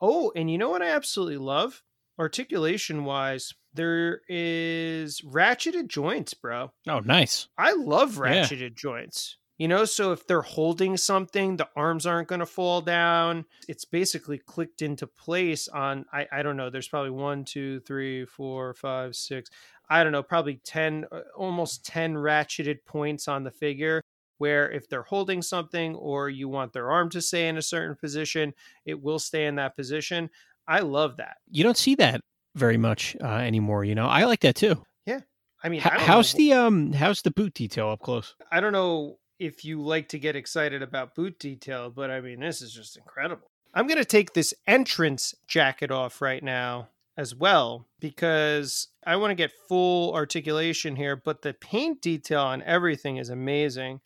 Speaker 2: Oh, and you know what I absolutely love? Articulation wise, there is ratcheted joints, bro.
Speaker 3: Oh, nice.
Speaker 2: I love
Speaker 3: Yeah.
Speaker 2: ratcheted joints. You know, so if they're holding something, the arms aren't going to fall down. It's basically clicked into place on, I, I don't know, there's probably one, two, three, four, five, six, I don't know, probably 10, uh, almost 10 ratcheted points on the figure where if they're holding something or you want their arm to stay in a certain position, it will stay in that position. I love that.
Speaker 3: You don't see that very much uh, anymore. You know, I like that too.
Speaker 2: Yeah, I mean,
Speaker 3: H-
Speaker 2: I
Speaker 3: how's
Speaker 2: know-
Speaker 3: the um? How's the boot detail up close?
Speaker 2: I don't know if you like to get excited about boot detail, but I mean, this is just incredible. I'm going to take this entrance jacket off right now as well because I want to get full articulation here, but the paint detail on everything is amazing.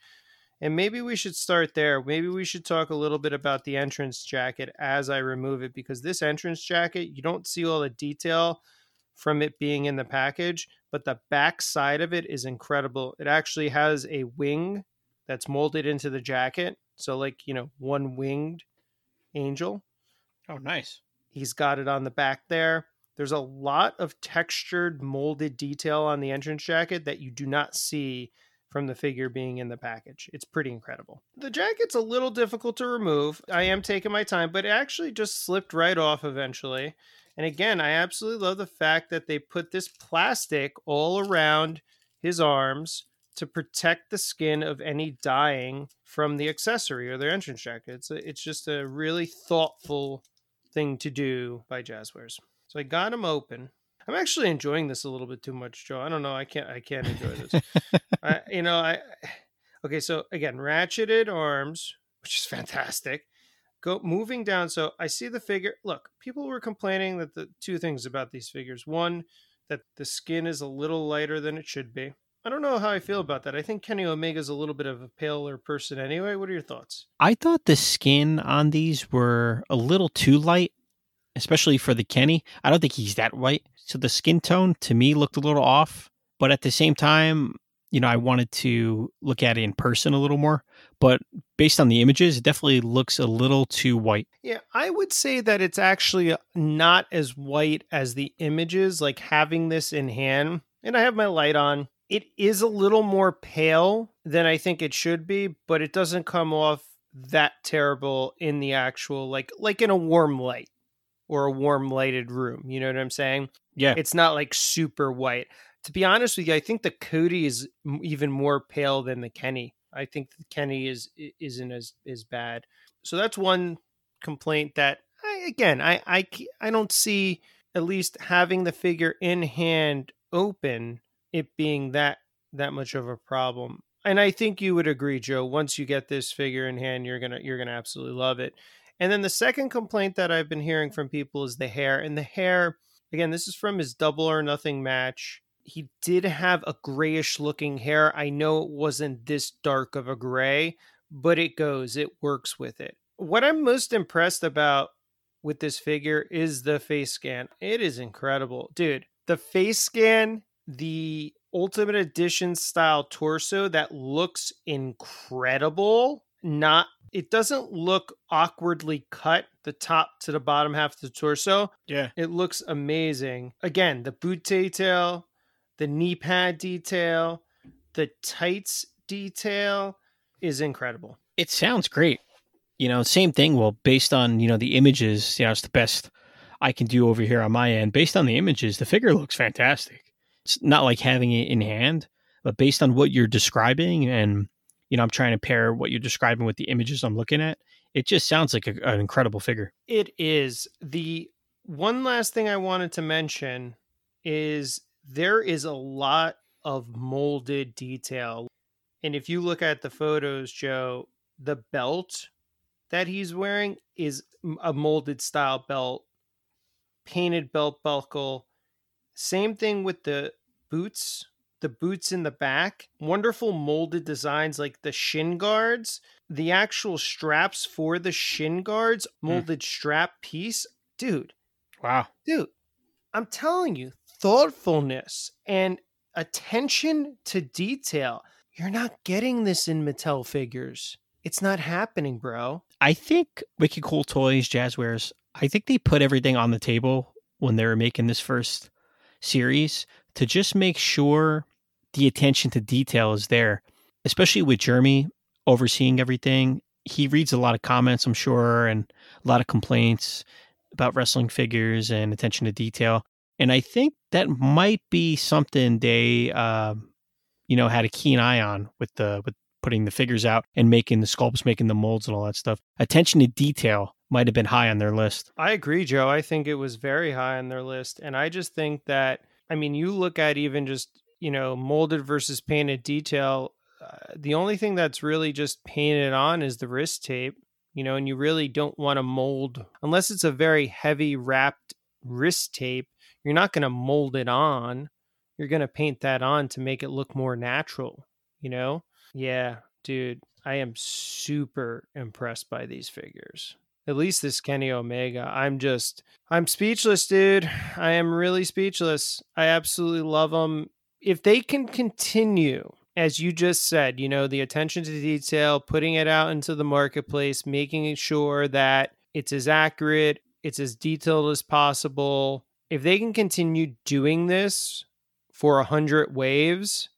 Speaker 2: And maybe we should start there. Maybe we should talk a little bit about the entrance jacket as I remove it because this entrance jacket, you don't see all the detail from it being in the package, but the back side of it is incredible. It actually has a wing that's molded into the jacket. So, like, you know, one winged angel.
Speaker 3: Oh, nice.
Speaker 2: He's got it on the back there. There's a lot of textured, molded detail on the entrance jacket that you do not see from the figure being in the package. It's pretty incredible. The jacket's a little difficult to remove. I am taking my time, but it actually just slipped right off eventually. And again, I absolutely love the fact that they put this plastic all around his arms to protect the skin of any dyeing from the accessory or their entrance jacket. It's, a, it's just a really thoughtful thing to do by Jazwares. So I got them open. I'm actually enjoying this a little bit too much, Joe. I don't know. I can't. I can't enjoy this. I, (laughs) you know, I. Okay, so again, ratcheted arms, which is fantastic. Go moving down. So I see the figure. Look, people were complaining that the two things about these figures. One, that the skin is a little lighter than it should be. I don't know how I feel about that. I think Kenny Omega's a little bit of a paler person anyway. What are your thoughts?
Speaker 3: I thought the skin on these were a little too light, especially for the Kenny. I don't think he's that white. So the skin tone to me looked a little off. But at the same time, you know, I wanted to look at it in person a little more. But based on the images, it definitely looks a little too white.
Speaker 2: Yeah, I would say that it's actually not as white as the images. Like having this in hand, and I have my light on, it is a little more pale than I think it should be, but it doesn't come off that terrible in the actual like like in a warm light or a warm lighted room. You know what I'm saying?
Speaker 3: Yeah.
Speaker 2: It's not like super white. To be honest with you, I think the Cody is even more pale than the Kenny. I think the Kenny is isn't as as bad. So that's one complaint that I, again I don't see at least having the figure in hand open it being that that much of a problem. And I think you would agree, Joe. Once you get this figure in hand, you're gonna you're gonna absolutely love it. And then the second complaint that I've been hearing mm-hmm. from people is the hair. And the hair, again, this is from his double or nothing match. He did have a grayish looking hair. I know it wasn't this dark of a gray, but it goes, it works with it. What I'm most impressed about with this figure is the face scan. It is incredible. Dude, the face scan, the Ultimate Edition style torso that looks incredible. Not it doesn't look awkwardly cut the top to the bottom half of the torso.
Speaker 3: Yeah.
Speaker 2: It looks amazing. Again, the boot detail, the knee pad detail, the tights detail is incredible.
Speaker 3: It sounds great. You know, same thing. Well, based on, you know, the images, you know, it's the best I can do over here on my end. Based on the images, the figure looks fantastic. It's not like having it in hand, but based on what you're describing and, you know, I'm trying to pair what you're describing with the images I'm looking at, it just sounds like a, an incredible figure.
Speaker 2: It is. The one last thing I wanted to mention is there is a lot of molded detail. And if you look at the photos, Joe, the belt that he's wearing is a molded style belt, painted belt buckle. Same thing with the boots, the boots in the back. Wonderful molded designs like the shin guards, the actual straps for the shin guards, hmm. molded strap piece. Dude,
Speaker 3: Wow.
Speaker 2: dude, I'm telling you, thoughtfulness and attention to detail. You're not getting this in Mattel figures. It's not happening, bro.
Speaker 3: I think Wicked Cool Toys, Jazwares, I think they put everything on the table when they were making this first series to just make sure the attention to detail is there, especially with Jeremy overseeing everything. He reads a lot of comments, I'm sure, and a lot of complaints about wrestling figures and attention to detail. And I think that might be something they, um, you know, had a keen eye on with the with putting the figures out and making the sculpts, making the molds and all that stuff. Attention to detail might have been high on their list.
Speaker 2: I agree, Joe. I think it was very high on their list. And I just think that, I mean, you look at even just, you know, molded versus painted detail. Uh, the only thing that's really just painted on is the wrist tape, you know, and you really don't want to mold unless it's a very heavy wrapped wrist tape. You're not going to mold it on. You're going to paint that on to make it look more natural, you know? Yeah, dude, I am super impressed by these figures at least this Kenny Omega. I'm just, I'm speechless, dude. I am really speechless. I absolutely love them. If they can continue, as you just said, you know, the attention to detail, putting it out into the marketplace, making sure that it's as accurate, it's as detailed as possible. If they can continue doing this for a hundred waves,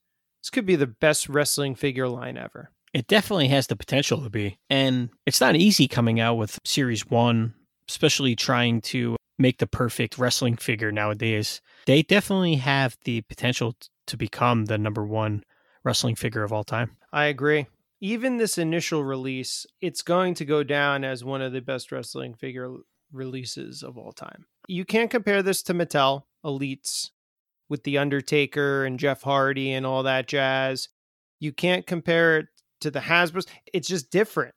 Speaker 2: this could be the best wrestling figure line ever.
Speaker 3: It definitely has the potential to be. And it's not easy coming out with Series 1, especially trying to make the perfect wrestling figure nowadays. They definitely have the potential to become the number one wrestling figure of all time.
Speaker 2: I agree. Even this initial release, it's going to go down as one of the best wrestling figure releases of all time. You can't compare this to Mattel Elites with The Undertaker and Jeff Hardy and all that jazz. You can't compare it to the Hasbro's. It's just different.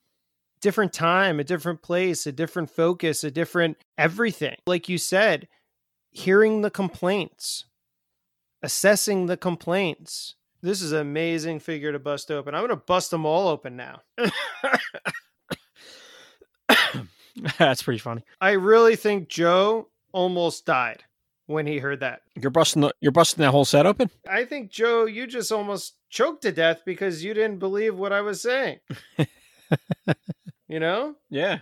Speaker 2: Different time, a different place, a different focus, a different everything. Like you said, hearing the complaints, assessing the complaints. This is an amazing figure to bust open. I'm going to bust them all open now. (coughs)
Speaker 3: That's pretty funny.
Speaker 2: I really think Joe almost died. when he heard that.
Speaker 3: You're busting the, you're busting that whole set open.
Speaker 2: I think Joe, you just almost choked to death because you didn't believe what I was saying. (laughs) you know?
Speaker 3: Yeah.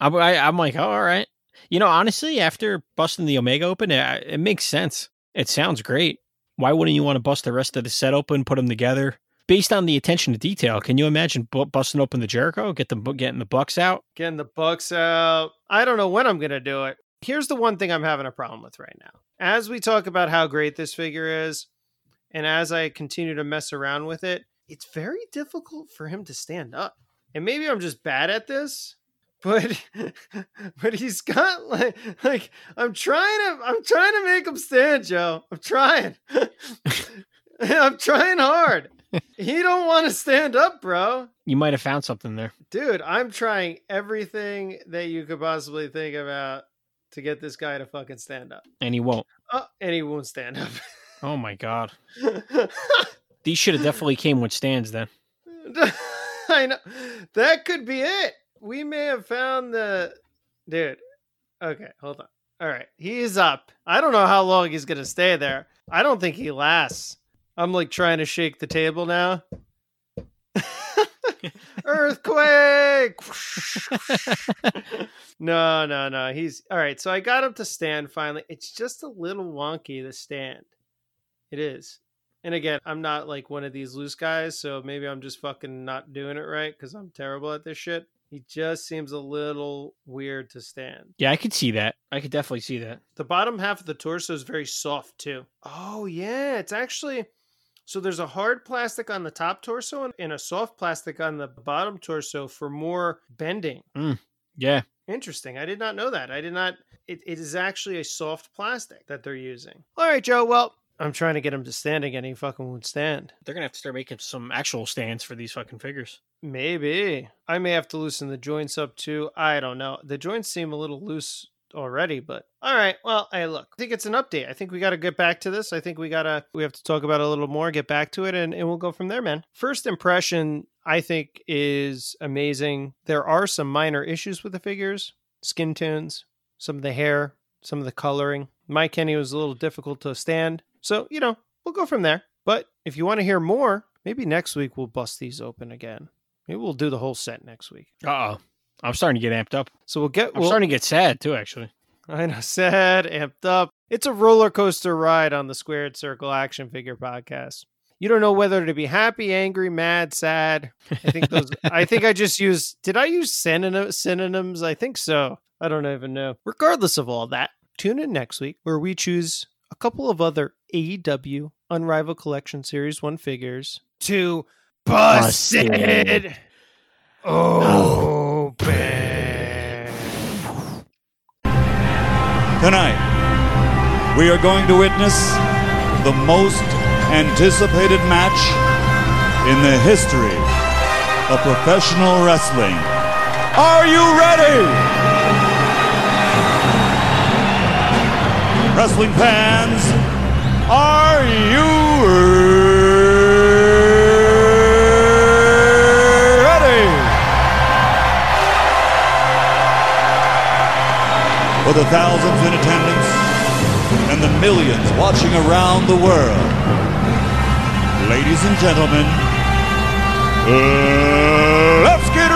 Speaker 3: I'm I, I'm like, oh, all right. You know, honestly, after busting the Omega open, it, it makes sense. It sounds great. Why wouldn't you want to bust the rest of the set open, put them together? Based on the attention to detail, can you imagine bu- busting open the Jericho, get the getting the Bucks out?
Speaker 2: Getting the Bucks out. I don't know when I'm gonna do it. Here's the one thing I'm having a problem with right now. As we talk about how great this figure is, and as I continue to mess around with it, it's very difficult for him to stand up. And maybe I'm just bad at this, but (laughs) but he's got like like I'm trying to I'm trying to make him stand, Joe. I'm trying. (laughs) I'm trying hard. (laughs) He don't want to stand up, bro.
Speaker 3: You might have found something there.
Speaker 2: Dude, I'm trying everything that you could possibly think about to get this guy to fucking stand up.
Speaker 3: And he won't.
Speaker 2: Oh, and he won't stand up.
Speaker 3: Oh my god. These should have definitely came with stands then.
Speaker 2: I know. That could be it. We may have found the dude. Okay, hold on. All right, he's up. I don't know how long he's gonna stay there. I don't think he lasts. I'm like trying to shake the table now. (laughs) Earthquake! (laughs) no, no, no. He's all right. So I got him to stand finally. It's just a little wonky to stand. It is. And again, I'm not like one of these loose guys, so maybe I'm just fucking not doing it right because I'm terrible at this shit. He just seems a little weird to stand.
Speaker 3: Yeah, I could see that. I could definitely see that.
Speaker 2: The bottom half of the torso is very soft too. Oh yeah, it's actually so there's a hard plastic on the top torso and a soft plastic on the bottom torso for more bending.
Speaker 3: Hmm, yeah.
Speaker 2: Interesting. I did not know that. I did not. It, it is actually a soft plastic that they're using. All right, Joe. Well, I'm trying to get him to stand again. He fucking won't stand.
Speaker 3: They're gonna have to start making some actual stands for these fucking figures.
Speaker 2: Maybe. I may have to loosen the joints up too. I don't know. The joints seem a little loose already, but all right. Well, hey, look, I think it's an update. I think we got to get back to this. I think we got to, we have to talk about it a little more, get back to it, and, and we'll go from there, man. First impression, I think, is amazing. There are some minor issues with the figures, skin tones, some of the hair, some of the coloring. My Kenny was a little difficult to stand. So, you know, we'll go from there. But if you want to hear more, maybe next week we'll bust these open again. Maybe we'll do the whole set next week.
Speaker 3: Uh oh. I'm starting to get amped up.
Speaker 2: So we'll get.
Speaker 3: I'm
Speaker 2: We'll,
Speaker 3: starting to get sad too, actually. (laughs)
Speaker 2: I know, sad, amped up. It's a roller coaster ride on the Squared Circle Action Figure Podcast. You don't know whether to be happy, angry, mad, sad. I think those. (laughs) I think I just used. Did I use synonym, synonyms? I think so. I don't even know. Regardless of all that, tune in next week where we choose a couple of other AEW Unrivaled Collection Series One figures to bust
Speaker 3: Busted.
Speaker 2: it open.
Speaker 7: Tonight, we are going to witness the most anticipated match in the history of professional wrestling. Are you ready? Wrestling fans, are you ready? For the thousands in attendance and the millions watching around the world, ladies and gentlemen, let's get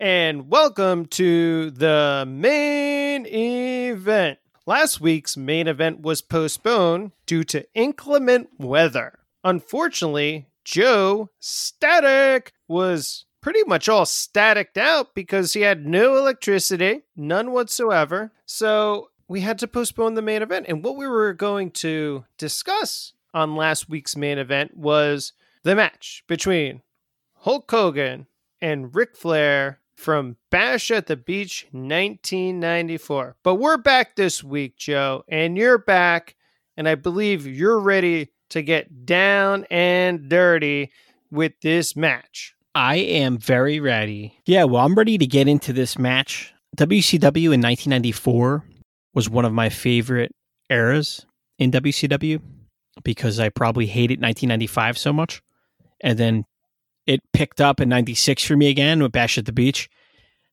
Speaker 2: and welcome to the main event. Last week's main event was postponed due to inclement weather. Unfortunately, Joe Static was pretty much all staticked out because he had no electricity, none whatsoever. So we had to postpone the main event. And what we were going to discuss on last week's main event was the match between Hulk Hogan and Ric Flair from Bash at the Beach 1994. But we're back this week, Joe, and you're back, and I believe you're ready to get down and dirty with this match.
Speaker 3: I am very ready. Yeah, well, I'm ready to get into this match. WCW in 1994 was one of my favorite eras in WCW because I probably hated 1995 so much. And then it picked up in 96 for me again with Bash at the Beach.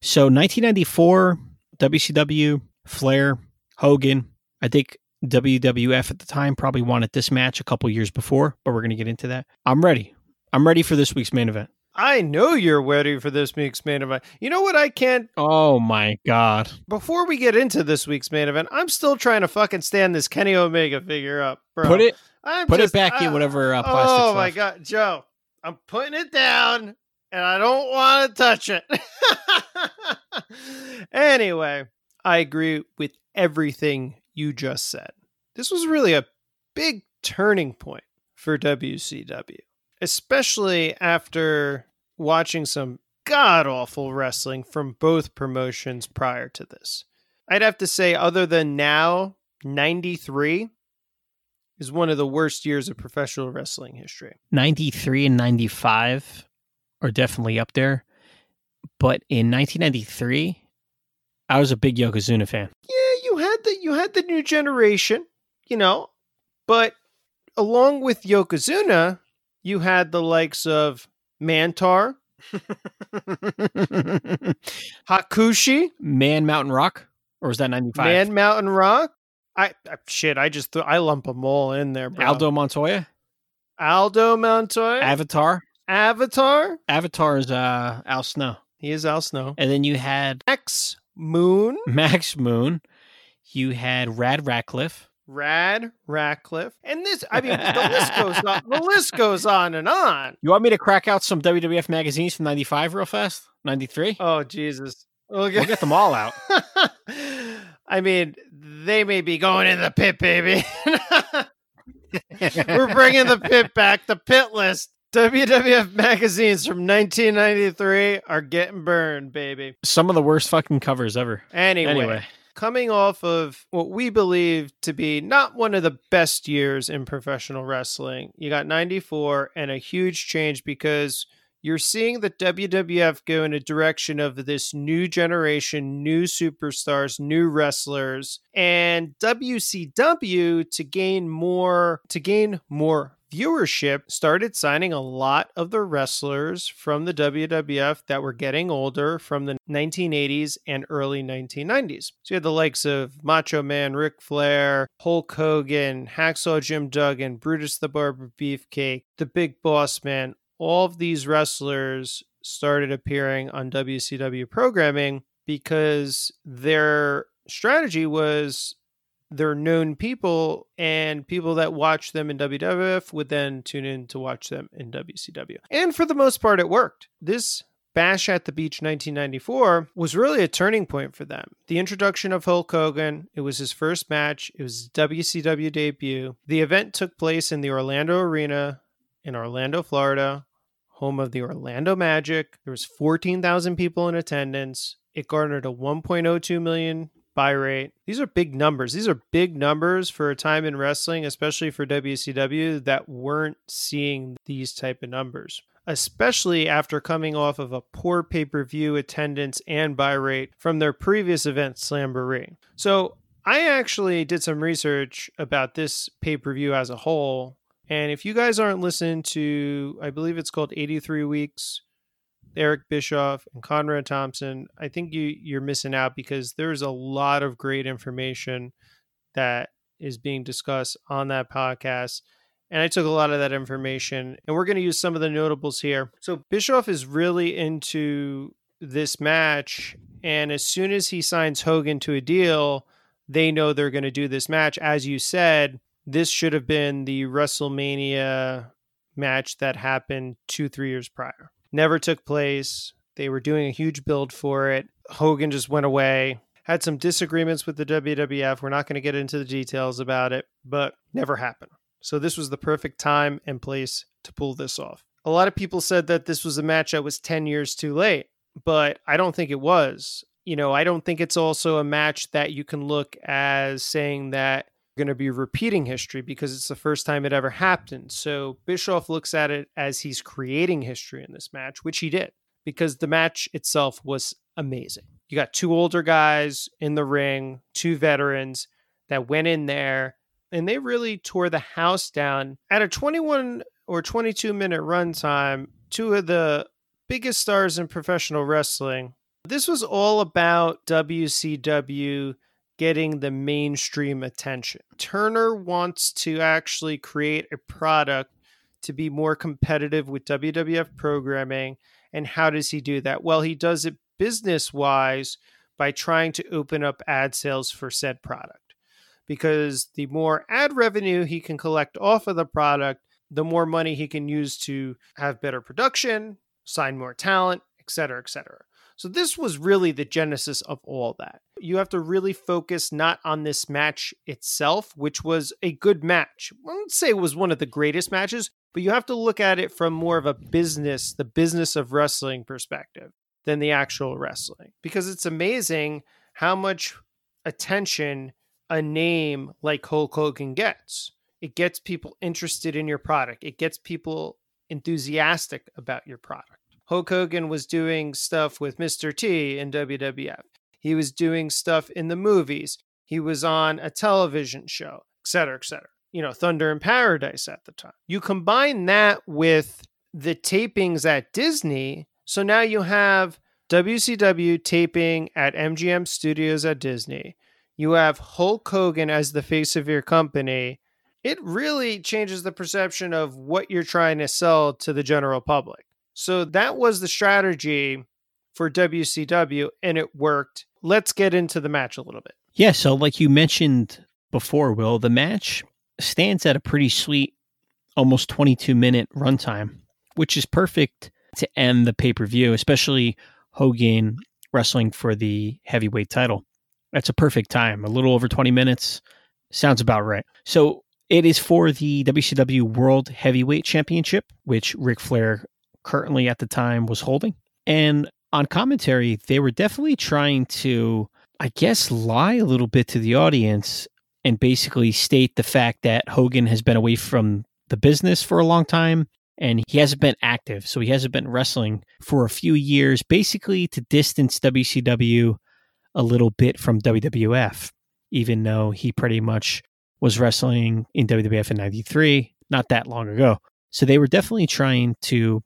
Speaker 3: So 1994, WCW, Flair, Hogan. I think WWF at the time probably wanted this match a couple years before, but we're going to get into that. I'm ready. I'm ready for this week's main event.
Speaker 2: I know you're ready for this week's main event. You know what? I can't.
Speaker 3: Oh my God.
Speaker 2: Before we get into this week's main event, I'm still trying to fucking stand this Kenny Omega figure up, bro.
Speaker 3: Put it
Speaker 2: I'm
Speaker 3: put
Speaker 2: just-
Speaker 3: it back
Speaker 2: uh,
Speaker 3: in whatever uh, plastic.
Speaker 2: Oh my god, Joe! I'm putting it down, and I don't want to touch it. (laughs) anyway, I agree with everything you just said. This was really a big turning point for WCW, especially after watching some god awful wrestling from both promotions prior to this. I'd have to say, other than now, 93 is one of the worst years of professional wrestling history.
Speaker 3: 93 and 95 are definitely up there. But in 1993, I was a big Yokozuna fan.
Speaker 2: Yeah, you had the you had the new generation, you know, but along with Yokozuna, you had the likes of Mantaur, (laughs) Hakushi,
Speaker 3: Man Mountain Rock? Or was that 95?
Speaker 2: Man Mountain Rock. I, I shit, I just th- I lump them all in there, bro.
Speaker 3: Aldo Montoya?
Speaker 2: Aldo Montoya,
Speaker 3: Avatar?
Speaker 2: Avatar.
Speaker 3: Avatar is uh, Al Snow.
Speaker 2: He is Al Snow.
Speaker 3: And then you had
Speaker 2: X Moon,
Speaker 3: Max Moon. You had Rad Ratcliffe.
Speaker 2: Rad Ratcliffe, and this. I mean, the (laughs) list goes on. The list goes on and on.
Speaker 3: You want me to crack out some WWF magazines from 95 real fast? 93?
Speaker 2: Oh Jesus!
Speaker 3: We'll get them all out. (laughs)
Speaker 2: I mean, they may be going in the pit, baby. (laughs) We're bringing the pit (laughs) back. The pit list. WWF magazines from 1993 are getting burned, baby.
Speaker 3: Some of the worst fucking covers ever.
Speaker 2: Anyway,
Speaker 3: Anyway.
Speaker 2: coming off of what we believe to be not one of the best years in professional wrestling, you got 94 and a huge change because you're seeing the WWF go in a direction of this new generation, new superstars, new wrestlers, and WCW to gain more to gain more viewership started signing a lot of the wrestlers from the WWF that were getting older from the 1980s and early 1990s. So you had the likes of Macho Man Ric Flair, Hulk Hogan, Hacksaw Jim Duggan, Brutus the Barber Beefcake, the Big Boss Man. All of these wrestlers started appearing on WCW programming because their strategy was they're known people and people that watch them in WWF would then tune in to watch them in WCW. And for the most part, it worked. This Bash at the Beach 1994 was really a turning point for them. The introduction of Hulk Hogan, it was his first match, it was WCW debut. The event took place in the Orlando Arena in Orlando, Florida, home of the Orlando Magic. There was 14,000 people in attendance. It garnered a 1.02 million buy rate. These are big numbers. These are big numbers for a time in wrestling, especially for WCW that weren't seeing these type of numbers. Especially after coming off of a poor pay-per-view attendance and buy rate from their previous event, Slamboree. So I actually did some research about this pay-per-view as a whole. And if you guys aren't listening to, I believe it's called 83 Weeks, Eric Bischoff and Conrad Thompson, I think you you're missing out because there's a lot of great information that is being discussed on that podcast. And I took a lot of that information and we're going to use some of the notables here. So Bischoff is really into this match and as soon as he signs Hogan to a deal, they know they're going to do this match as you said, this should have been the WrestleMania match that happened 2-3 years prior never took place. They were doing a huge build for it. Hogan just went away. Had some disagreements with the WWF. We're not going to get into the details about it, but never happened. So this was the perfect time and place to pull this off. A lot of people said that this was a match that was 10 years too late, but I don't think it was. You know, I don't think it's also a match that you can look as saying that going to be repeating history because it's the first time it ever happened. So Bischoff looks at it as he's creating history in this match, which he did because the match itself was amazing. You got two older guys in the ring, two veterans that went in there and they really tore the house down at a 21 or 22 minute runtime. two of the biggest stars in professional wrestling. This was all about WCW getting the mainstream attention. Turner wants to actually create a product to be more competitive with WWF programming. And how does he do that? Well, he does it business wise by trying to open up ad sales for said product. Because the more ad revenue he can collect off of the product, the more money he can use to have better production, sign more talent, et cetera, et cetera. So this was really the genesis of all that. You have to really focus not on this match itself, which was a good match. I wouldn't say it was one of the greatest matches, but you have to look at it from more of a business, the business of wrestling perspective than the actual wrestling. Because it's amazing how much attention a name like Hulk Hogan gets. It gets people interested in your product. It gets people enthusiastic about your product. Hulk Hogan was doing stuff with Mr. T in WWF. He was doing stuff in the movies. He was on a television show, et cetera, et cetera. You know, Thunder in Paradise at the time. You combine that with the tapings at Disney. So now you have WCW taping at MGM Studios at Disney. You have Hulk Hogan as the face of your company. It really changes the perception of what you're trying to sell to the general public. So that was the strategy for WCW, and it worked. Let's get into the match a little bit.
Speaker 3: Yeah, so like you mentioned before, Will, the match stands at a pretty sweet, almost 22 minute runtime, which is perfect to end the pay per view, especially Hogan wrestling for the heavyweight title. That's a perfect time. A little over 20 minutes. Sounds about right. So it is for the WCW World Heavyweight Championship, which Ric Flair currently at the time was holding. And on commentary, they were definitely trying to, I guess, lie a little bit to the audience and basically state the fact that Hogan has been away from the business for a long time and he hasn't been active. So he hasn't been wrestling for a few years, basically to distance WCW a little bit from WWF, even though he pretty much was wrestling in WWF in 93, not that long ago. So they were definitely trying to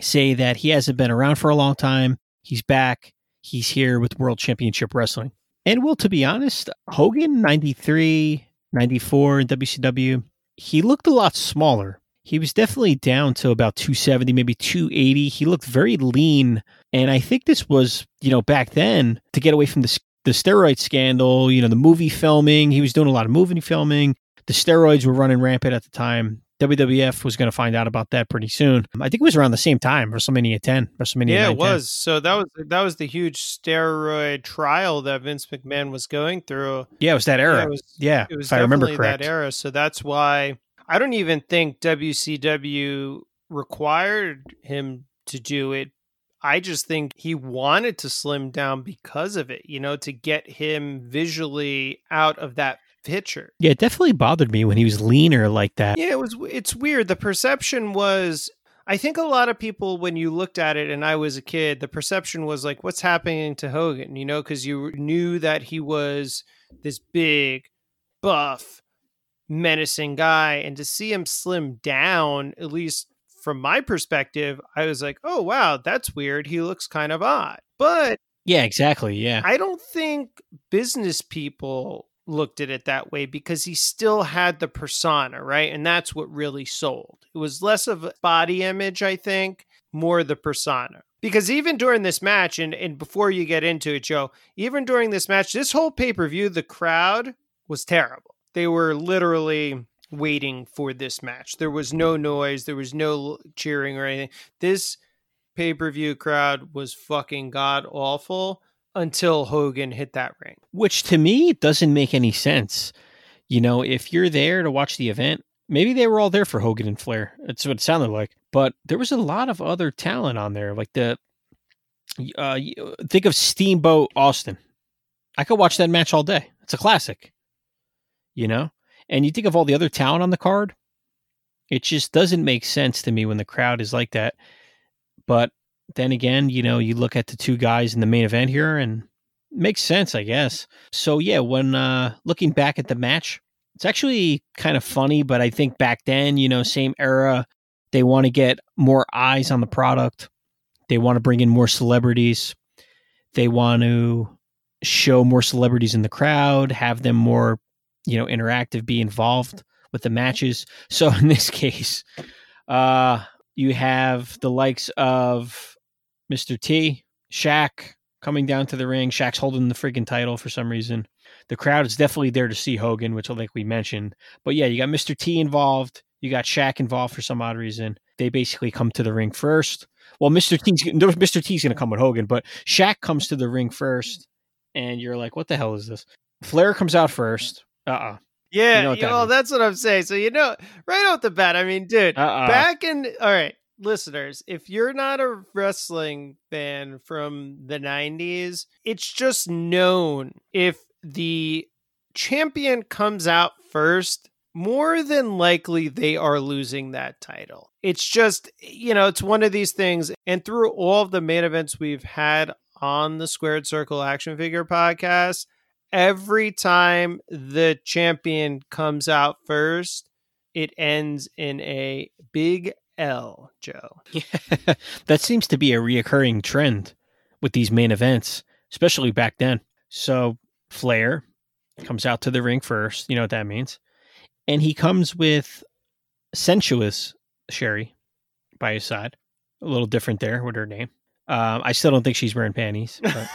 Speaker 3: say that he hasn't been around for a long time. He's back. He's here with World Championship Wrestling. And well, to be honest, Hogan 93, 94 in WCW, he looked a lot smaller. He was definitely down to about 270, maybe 280. He looked very lean. And I think this was, you know, back then to get away from the, the steroid scandal, you know, the movie filming. He was doing a lot of movie filming. The steroids were running rampant at the time. WWF was going to find out about that pretty soon. I think it was around the same time, WrestleMania 10, WrestleMania.
Speaker 2: Yeah,
Speaker 3: 9,
Speaker 2: it was. So that was that was the huge steroid trial that Vince McMahon was going through.
Speaker 3: Yeah, it was that era.
Speaker 2: Yeah, it was,
Speaker 3: yeah
Speaker 2: it was
Speaker 3: if I remember correct.
Speaker 2: that era. So that's why I don't even think WCW required him to do it. I just think he wanted to slim down because of it, you know, to get him visually out of that picture.
Speaker 3: Yeah, it definitely bothered me when he was leaner like that.
Speaker 2: Yeah, it was it's weird. The perception was I think a lot of people when you looked at it and I was a kid, the perception was like what's happening to Hogan, you know, cuz you knew that he was this big buff menacing guy and to see him slim down at least from my perspective, I was like, "Oh wow, that's weird. He looks kind of odd." But
Speaker 3: Yeah, exactly. Yeah.
Speaker 2: I don't think business people looked at it that way because he still had the persona, right? And that's what really sold. It was less of a body image, I think, more the persona. Because even during this match, and, and before you get into it, Joe, even during this match, this whole pay per view, the crowd was terrible. They were literally waiting for this match. There was no noise, there was no cheering or anything. This pay per view crowd was fucking god awful until Hogan hit that ring.
Speaker 3: Which to me doesn't make any sense. You know, if you're there to watch the event, maybe they were all there for Hogan and Flair. That's what it sounded like. But there was a lot of other talent on there. Like the, uh, think of Steamboat Austin. I could watch that match all day. It's a classic. You know? And you think of all the other talent on the card, it just doesn't make sense to me when the crowd is like that. But then again, you know, you look at the two guys in the main event here and makes sense, I guess. So yeah, when uh looking back at the match, it's actually kind of funny, but I think back then, you know, same era, They want to get more eyes on the product. They want to bring in more celebrities. They want to show more celebrities in the crowd, have them more, you know, interactive, be involved with the matches. So (laughs) in this case, uh, you have the likes of Mr. T, Shaq coming down to the ring. Shaq's holding the freaking title for some reason. The crowd is definitely there to see Hogan, which I think we mentioned. But yeah, you got Mr. T involved. You got Shaq involved for some odd reason. They basically come to the ring first. Well, Mr. T's Mr. T's going to come with Hogan, but Shaq comes to the ring first, and you're like, "What the hell is this?" Flair comes out first. Uh uh
Speaker 2: Yeah,
Speaker 3: You know what that means.
Speaker 2: that's what I'm saying. So you know, right off the bat, I mean, dude,
Speaker 3: Uh-uh.
Speaker 2: back in all right, listeners, if you're not a wrestling fan from the 90s, it's just known if the champion comes out first, more than likely they are losing that title. It's just, you know, it's one of these things. And through all of the main events we've had on the Squared Circle Action Figure podcast, every time the champion comes out first, it ends in a big L, Joe. (laughs)
Speaker 3: Yeah, that seems to be a reoccurring trend with these main events, especially back then. So Flair comes out to the ring first. You know what that means. And he comes with sensuous Sherri by his side. A little different there with her name. Um, I still don't think she's wearing panties. But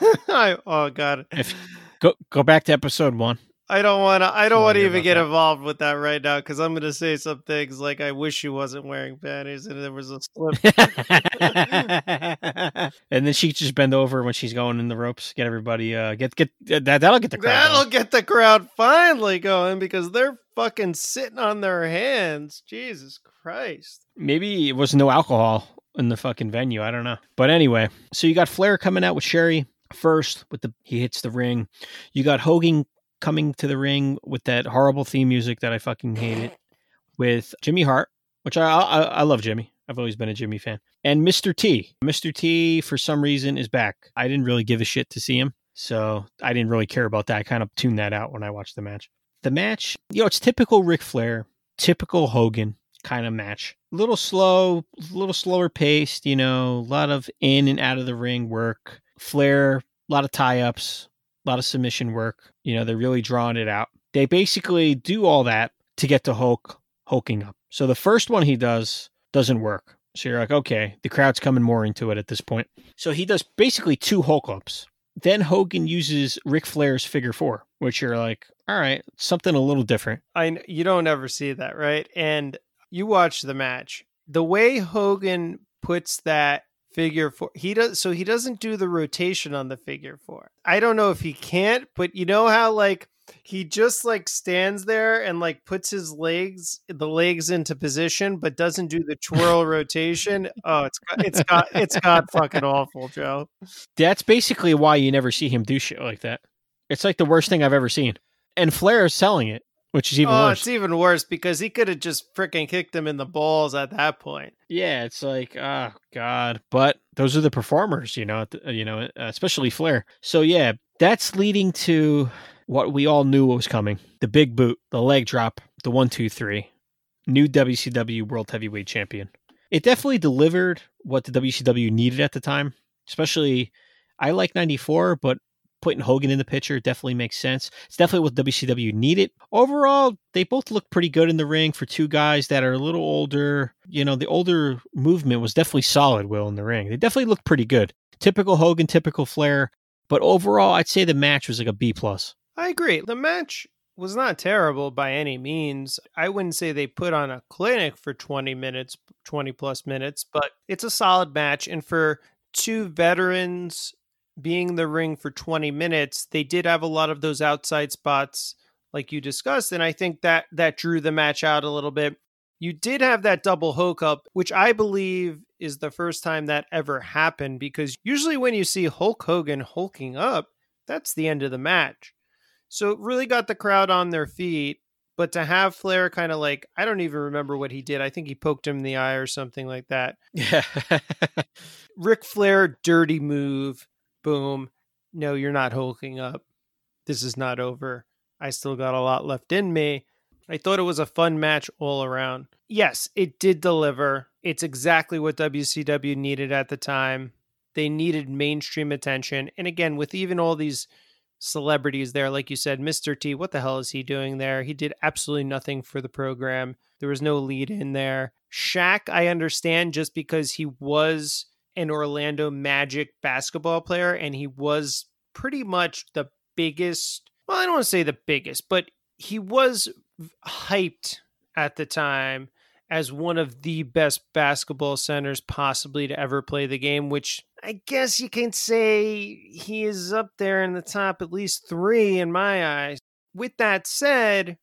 Speaker 3: (laughs)
Speaker 2: I, oh god.
Speaker 3: If- go go back to episode one.
Speaker 2: I don't want to. I don't want to even get
Speaker 3: that.
Speaker 2: involved with that right now because I'm going to say some things like I wish she wasn't wearing panties and there was a slip. (laughs)
Speaker 3: and then she just bend over when she's going in the ropes. Get everybody. Uh, get get that. That'll get the crowd.
Speaker 2: That'll
Speaker 3: going.
Speaker 2: get the crowd finally going because they're fucking sitting on their hands. Jesus Christ.
Speaker 3: Maybe it was no alcohol in the fucking venue. I don't know. But anyway, so you got Flair coming out with Sherri first with the he hits the ring. You got Hogan coming to the ring with that horrible theme music that I fucking hated (laughs) with Jimmy Hart, which I I, I love Jimmy. I've always been a Jimmy fan. And Mr. T. Mr. T for some reason is back. I didn't really give a shit to see him. So I didn't really care about that. I kind of tuned that out when I watched the match. The match, you know, it's typical Ric Flair, typical Hogan kind of match. A little slow, a little slower paced, you know, a lot of in and out of the ring work. Flair, a lot of tie ups, lot of submission work. You know, they're really drawing it out. They basically do all that to get to Hulk hulking up. So the first one he does doesn't work. So you're like, okay, the crowd's coming more into it at this point. So he does basically two Hulk ups. Then Hogan uses Ric Flair's figure four, which you're like, all right, something a little different.
Speaker 2: I you don't ever see that, right? And you watch the match. The way Hogan puts that figure four, he does so he doesn't do the rotation on the figure four. I don't know if he can't, but you know how like he just like stands there and like puts his legs the legs into position but doesn't do the twirl (laughs) rotation. Oh, it's got it's got it's got fucking awful, Joe.
Speaker 3: That's basically why you never see him do shit like that. It's like the worst thing I've ever seen. And Flair is selling it, which is even
Speaker 2: oh,
Speaker 3: worse.
Speaker 2: it's even worse because he could have just freaking kicked him in the balls at that point.
Speaker 3: Yeah, it's like, oh god. But those are the performers, you know, you know, especially Flair. So yeah, that's leading to what we all knew was coming: the big boot, the leg drop, the one, two, three, new WCW World Heavyweight Champion. It definitely delivered what the WCW needed at the time. Especially, I like '94, but putting Hogan in the picture definitely makes sense. It's definitely what WCW needed. Overall, they both look pretty good in the ring for two guys that are a little older. You know, the older movement was definitely solid, Will, in the ring. They definitely looked pretty good. Typical Hogan, typical Flair. But overall, I'd say the match was like a B plus.
Speaker 2: I agree. The match was not terrible by any means. I wouldn't say they put on a clinic for 20 minutes, 20 plus minutes, but it's a solid match. And for two veterans being in the ring for 20 minutes, they did have a lot of those outside spots like you discussed. And I think that that drew the match out a little bit. You did have that double Hulk up, which I believe is the first time that ever happened because usually when you see Hulk Hogan hulking up, that's the end of the match. So it really got the crowd on their feet. But to have Flair kind of like, I don't even remember what he did. I think he poked him in the eye or something like that. (laughs)
Speaker 3: Yeah.
Speaker 2: Ric Flair, dirty move. Boom. No, you're not hulking up. This is not over. I still got a lot left in me. I thought it was a fun match all around. Yes, it did deliver. It's exactly what WCW needed at the time. They needed mainstream attention. And again, with even all these celebrities there, like you said, Mr. T, what the hell is he doing there? He did absolutely nothing for the program. There was no lead in there. Shaq, I understand just because he was an Orlando Magic basketball player and he was pretty much the biggest. Well, I don't want to say the biggest, but he was hyped at the time as one of the best basketball centers possibly to ever play the game, which I guess you can say he is up there in the top at least three in my eyes. With that said,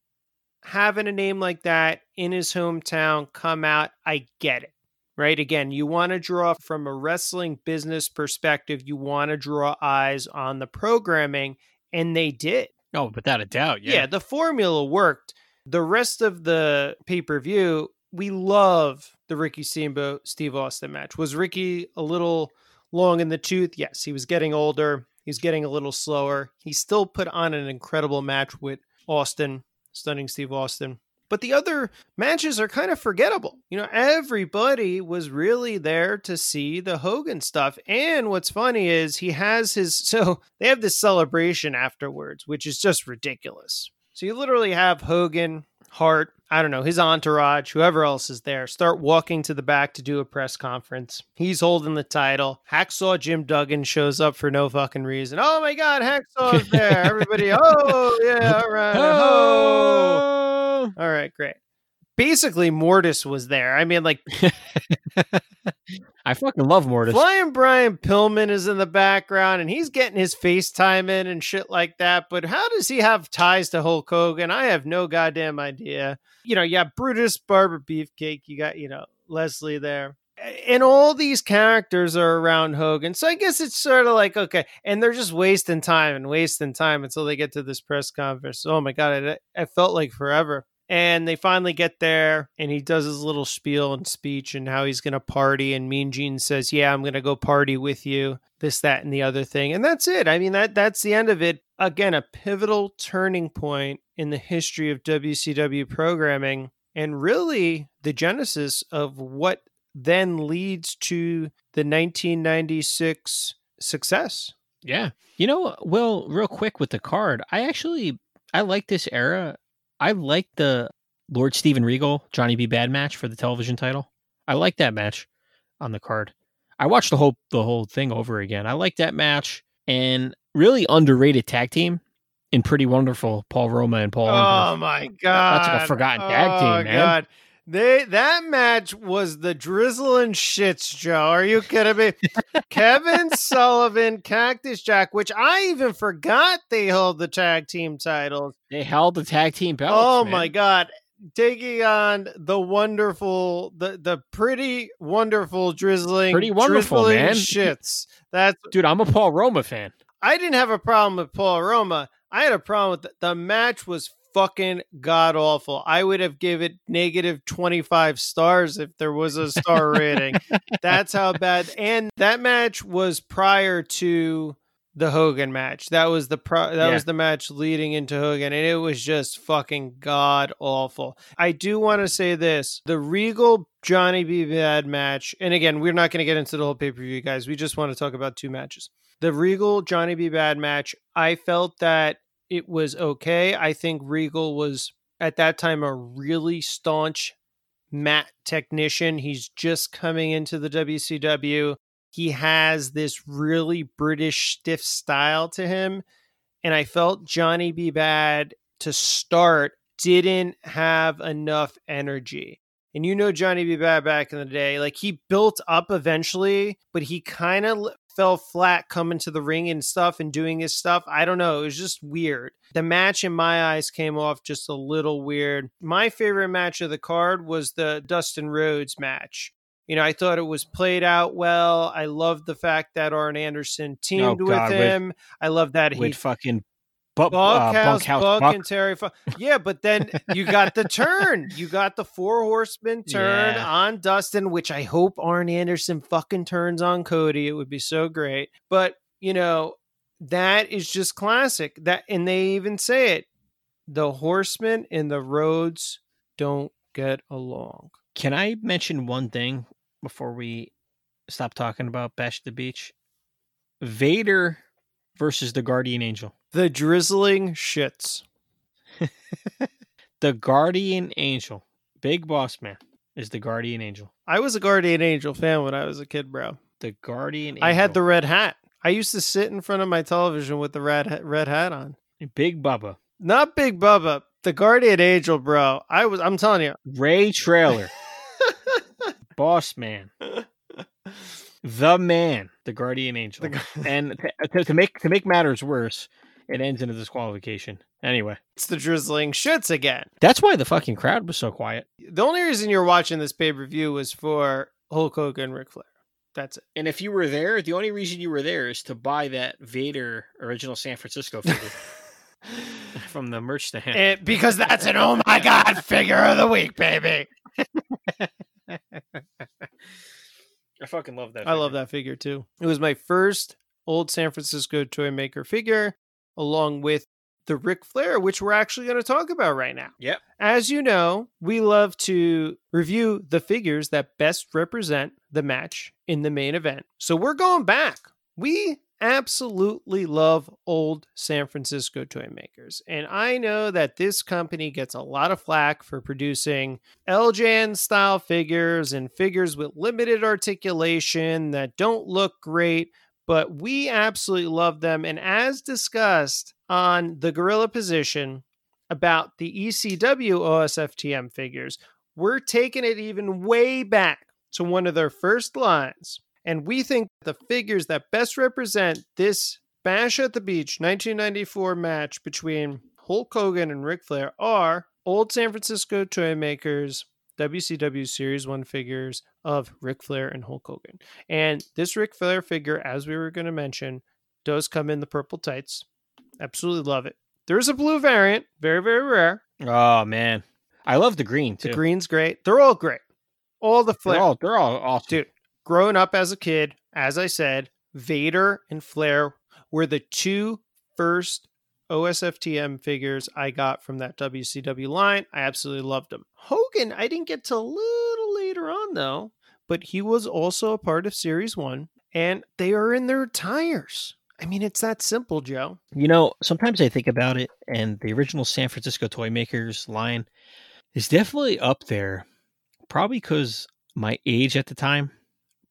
Speaker 2: having a name like that in his hometown come out, I get it. Right? Again, you want to draw from a wrestling business perspective, you want to draw eyes on the programming, and they did.
Speaker 3: Oh, without a doubt. Yeah.
Speaker 2: Yeah, the formula worked. The rest of the pay per view, we love the Ricky Steamboat Steve Austin match. Was Ricky a little long in the tooth? Yes, he was getting older. He's getting a little slower. He still put on an incredible match with Austin, stunning Steve Austin. But the other matches are kind of forgettable. You know, everybody was really there to see the Hogan stuff. And what's funny is he has his (laughs) so they have this celebration afterwards, which is just ridiculous. So you literally have Hogan, Hart, I don't know, his entourage, whoever else is there, start walking to the back to do a press conference. He's holding the title. Hacksaw Jim Duggan shows up for no fucking reason. Oh my God, Hacksaw's there. (laughs) Everybody, oh, yeah, all right. Oh. oh. All (laughs) right, great. Basically, Mortis was there. I mean, like,
Speaker 3: I fucking love Mortis.
Speaker 2: Flying Brian Pillman is in the background and he's getting his FaceTime in and shit like that. But how does he have ties to Hulk Hogan? I have no goddamn idea. You know, you got Brutus Barber Beefcake, you got, you know, Leslie there. And all these characters are around Hogan. So I guess it's sort of like, okay. And they're just wasting time and wasting time until they get to this press conference. Oh my God, it, it felt like forever. And they finally get there, and he does his little spiel and speech and how he's going to party. And Mean Gene says, "Yeah, I'm going to go party with you." This, that, and the other thing, and that's it. I mean that that's the end of it. Again, a pivotal turning point in the history of WCW programming, and really the genesis of what then leads to the 1996 success.
Speaker 3: Yeah. You know, well, real quick with the card, I actually I like this era I like the Lord Steven Regal Johnny B. Bad match for the television title. I like that match on the card. I watched the whole the whole thing over again. I like that match and really underrated tag team in Pretty Wonderful Paul Roma and Paul.
Speaker 2: Oh my god,
Speaker 3: That's like a forgotten tag
Speaker 2: oh,
Speaker 3: team, man.
Speaker 2: God. They that match was the drizzling shits, Joe. Are you kidding me? (laughs) Kevin Sullivan, Cactus Jack, which I even forgot they held the tag team titles.
Speaker 3: They held the tag team belts.
Speaker 2: oh
Speaker 3: man.
Speaker 2: my god. Taking on the wonderful, the the pretty wonderful drizzling,
Speaker 3: Pretty wonderful,
Speaker 2: drizzling
Speaker 3: man.
Speaker 2: shits. (laughs) That's
Speaker 3: dude! I'm a Paul Roma fan.
Speaker 2: I didn't have a problem with Paul Roma. I had a problem with the, the match was fucking god awful. I would have given negative 25 stars if there was a star rating. That's how bad. And that match was prior to the Hogan match. That was the pro- that
Speaker 3: Yeah.
Speaker 2: was the match leading into Hogan and it was just fucking god awful. I do want to say this. The Regal Johnny B Bad match. And again, we're not going to get into the whole pay-per-view guys. We just want to talk about two matches. The Regal Johnny B Bad match, I felt that it was okay. I think Regal was at that time a really staunch mat technician. He's just coming into the WCW. He has this really British stiff style to him. And I felt Johnny B. Bad to start didn't have enough energy. And you know Johnny B. Bad back in the day, like he built up eventually, but he kind of fell flat coming to the ring and stuff and doing his stuff. I don't know. It was just weird. The match in my eyes came off just a little weird. My favorite match of the card was the Dustin Rhodes match. You know, I thought it was played out well. I loved the fact that Arn Anderson oh, teamed
Speaker 3: Oh,
Speaker 2: with
Speaker 3: God, with-
Speaker 2: him. I love that he
Speaker 3: With fucking bu- uh,
Speaker 2: Bunkhouse,
Speaker 3: bunkhouse
Speaker 2: Buck, and Terry. Funk. Yeah, but then you got the turn. (laughs) You got the four horsemen turn
Speaker 3: Yeah.
Speaker 2: on Dustin, which I hope Arn Anderson fucking turns on Cody. It would be so great. But you know that is just classic. That and they even say it. the horsemen and the Rhodes don't get along.
Speaker 3: Can I mention one thing before we stop talking about Bash the Beach? Vader versus the Guardian Angel.
Speaker 2: The drizzling shits. (laughs)
Speaker 3: The Guardian Angel, Big Boss Man, is the Guardian Angel.
Speaker 2: I was a Guardian Angel fan when I was a kid, bro.
Speaker 3: The Guardian Angel.
Speaker 2: I had the red hat. I used to sit in front of my television with the red red hat on.
Speaker 3: Big Bubba,
Speaker 2: Not Big Bubba, the Guardian Angel, bro. I was. I'm telling you.
Speaker 3: Ray Traylor, (laughs) Boss Man, the Man, the Guardian Angel.
Speaker 2: The gu-
Speaker 3: and to, to, to make to make matters worse, it ends in a disqualification. Anyway,
Speaker 2: It's the drizzling shits again.
Speaker 3: that's why the fucking crowd was so quiet.
Speaker 2: The only reason you're watching this pay per view was for Hulk Hogan, and Ric Flair. That's it.
Speaker 3: And if you were there, the only reason you were there is to buy that Vader original San Francisco figure (laughs) from the merch stand.
Speaker 2: And because that's an oh my god figure of the week, baby. (laughs)
Speaker 3: I fucking love that.
Speaker 2: I love that figure too. It was my first old San Francisco toy maker figure, along with the Ric Flair, which we're actually going to talk about right now.
Speaker 3: Yep.
Speaker 2: As you know, we love to review the figures that best represent the match in the main event. So we're going back. We absolutely love old San Francisco toy makers. And I know that this company gets a lot of flack for producing LJN style figures and figures with limited articulation that don't look great, but we absolutely love them. And as discussed on the Gorilla Position about the ECW OSFTM figures, we're taking it even way back to one of their first lines. And we think the figures that best represent this Bash at the Beach 1994 match between Hulk Hogan and Ric Flair are old San Francisco toy makers WCW Series 1 figures of Ric Flair and Hulk Hogan. And this Ric Flair figure, as we were going to mention, does come in the purple tights. Absolutely love it. There's a blue variant, very, very rare.
Speaker 3: Oh man, I love the green too.
Speaker 2: The green's great. They're all great. All the Flair.
Speaker 3: They're all they're all awesome.
Speaker 2: Dude, growing up as a kid, as I said, Vader and Flair were the two first OSFTM figures I got from that WCW line. I absolutely loved them. Hogan, I didn't get to a little later on though, but he was also a part of Series 1 and they are in their tires. I mean, it's that simple, Joe.
Speaker 3: You know, sometimes I think about it, and the original San Francisco Toy Makers line is definitely up there, probably because my age at the time.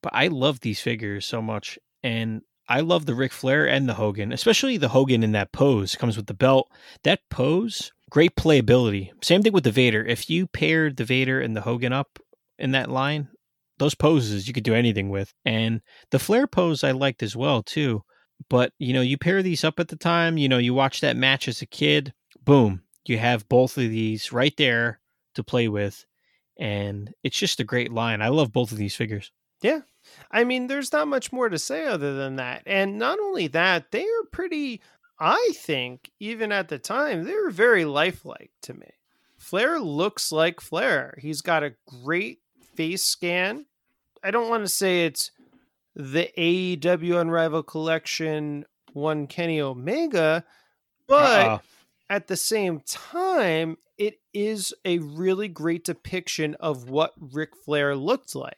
Speaker 3: But I love these figures so much, and I love the Ric Flair and the Hogan, especially the Hogan in that pose. Comes with the belt. That pose, great playability. Same thing with the Vader. If you paired the Vader and the Hogan up in that line, those poses you could do anything with. And the Flair pose I liked as well too but you know you pair these up at the time you know you watch that match as a kid boom you have both of these right there to play with and it's just a great line i love both of these figures
Speaker 2: Yeah. I mean, there's not much more to say other than that. And not only that, they are pretty, I think, even at the time, they were very lifelike to me. Flair looks like Flair. He's got a great face scan. I don't want to say it's the AEW Unrivaled Collection one Kenny Omega, but
Speaker 3: Uh-uh.
Speaker 2: at the same time, it is a really great depiction of what Ric Flair looked like.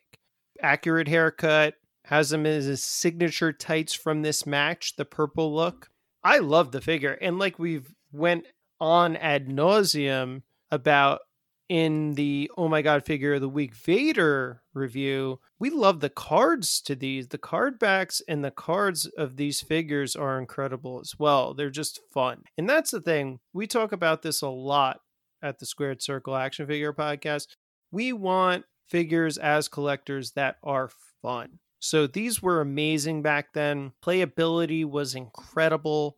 Speaker 2: Accurate haircut, has him as his signature tights from this match, the purple look. I love the figure, and like we've went on ad nauseum about in the oh my god figure of the week Vader review, we love the cards to these. The card backs and the cards of these figures are incredible as well. They're just fun. And that's the thing. We talk about this a lot at the Squared Circle Action Figure Podcast. We want figures as collectors that are fun. So these were amazing back then. Playability was incredible.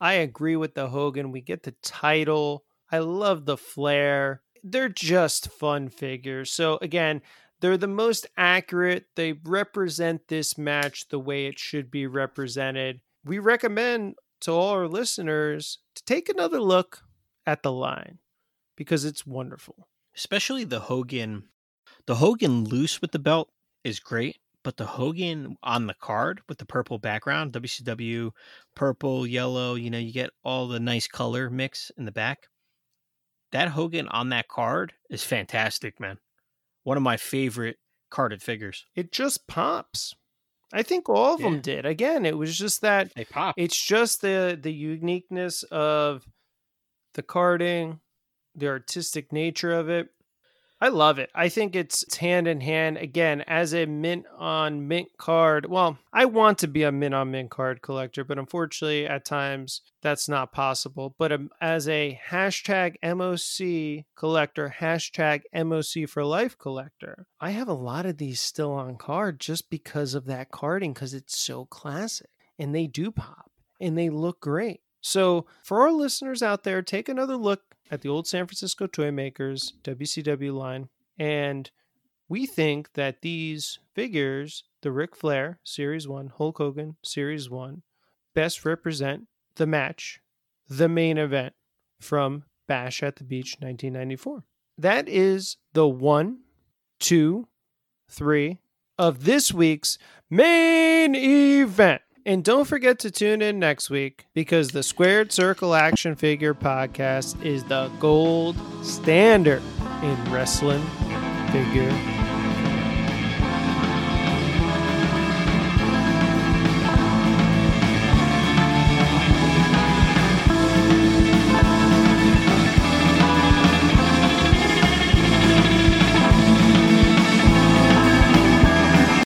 Speaker 2: I agree with the Hogan. We get the title. I love the flair. They're just fun figures. So again, they're the most accurate. They represent this match the way it should be represented. We recommend to all our listeners to take another look at the line because it's wonderful.
Speaker 3: especially the hogan the hogan loose with the belt is great but the hogan on the card with the purple background wcw purple yellow you know you get all the nice color mix in the back that Hogan on that card is fantastic, man. One of my favorite carded figures.
Speaker 2: It just pops. I think all of
Speaker 3: Yeah.
Speaker 2: them did. Again, it was just that
Speaker 3: They pop.
Speaker 2: it's just the the uniqueness of the carding, the artistic nature of it. I love it. I think it's, it's hand in hand again as a mint on mint card. Well, I want to be a mint on mint card collector, but unfortunately, at times that's not possible. But um, as a hashtag MOC collector, hashtag MOC for life collector, I have a lot of these still on card just because of that carding, because it's so classic and they do pop and they look great. So, for our listeners out there, take another look at the old San Francisco Toy Makers WCW line. And we think that these figures, the Ric Flair Series 1, Hulk Hogan Series 1, best represent the match, the main event from Bash at the Beach 1994. That is the one, two, three of this week's main event. And don't forget to tune in next week because the Squared Circle Action Figure Podcast is the gold standard in wrestling figure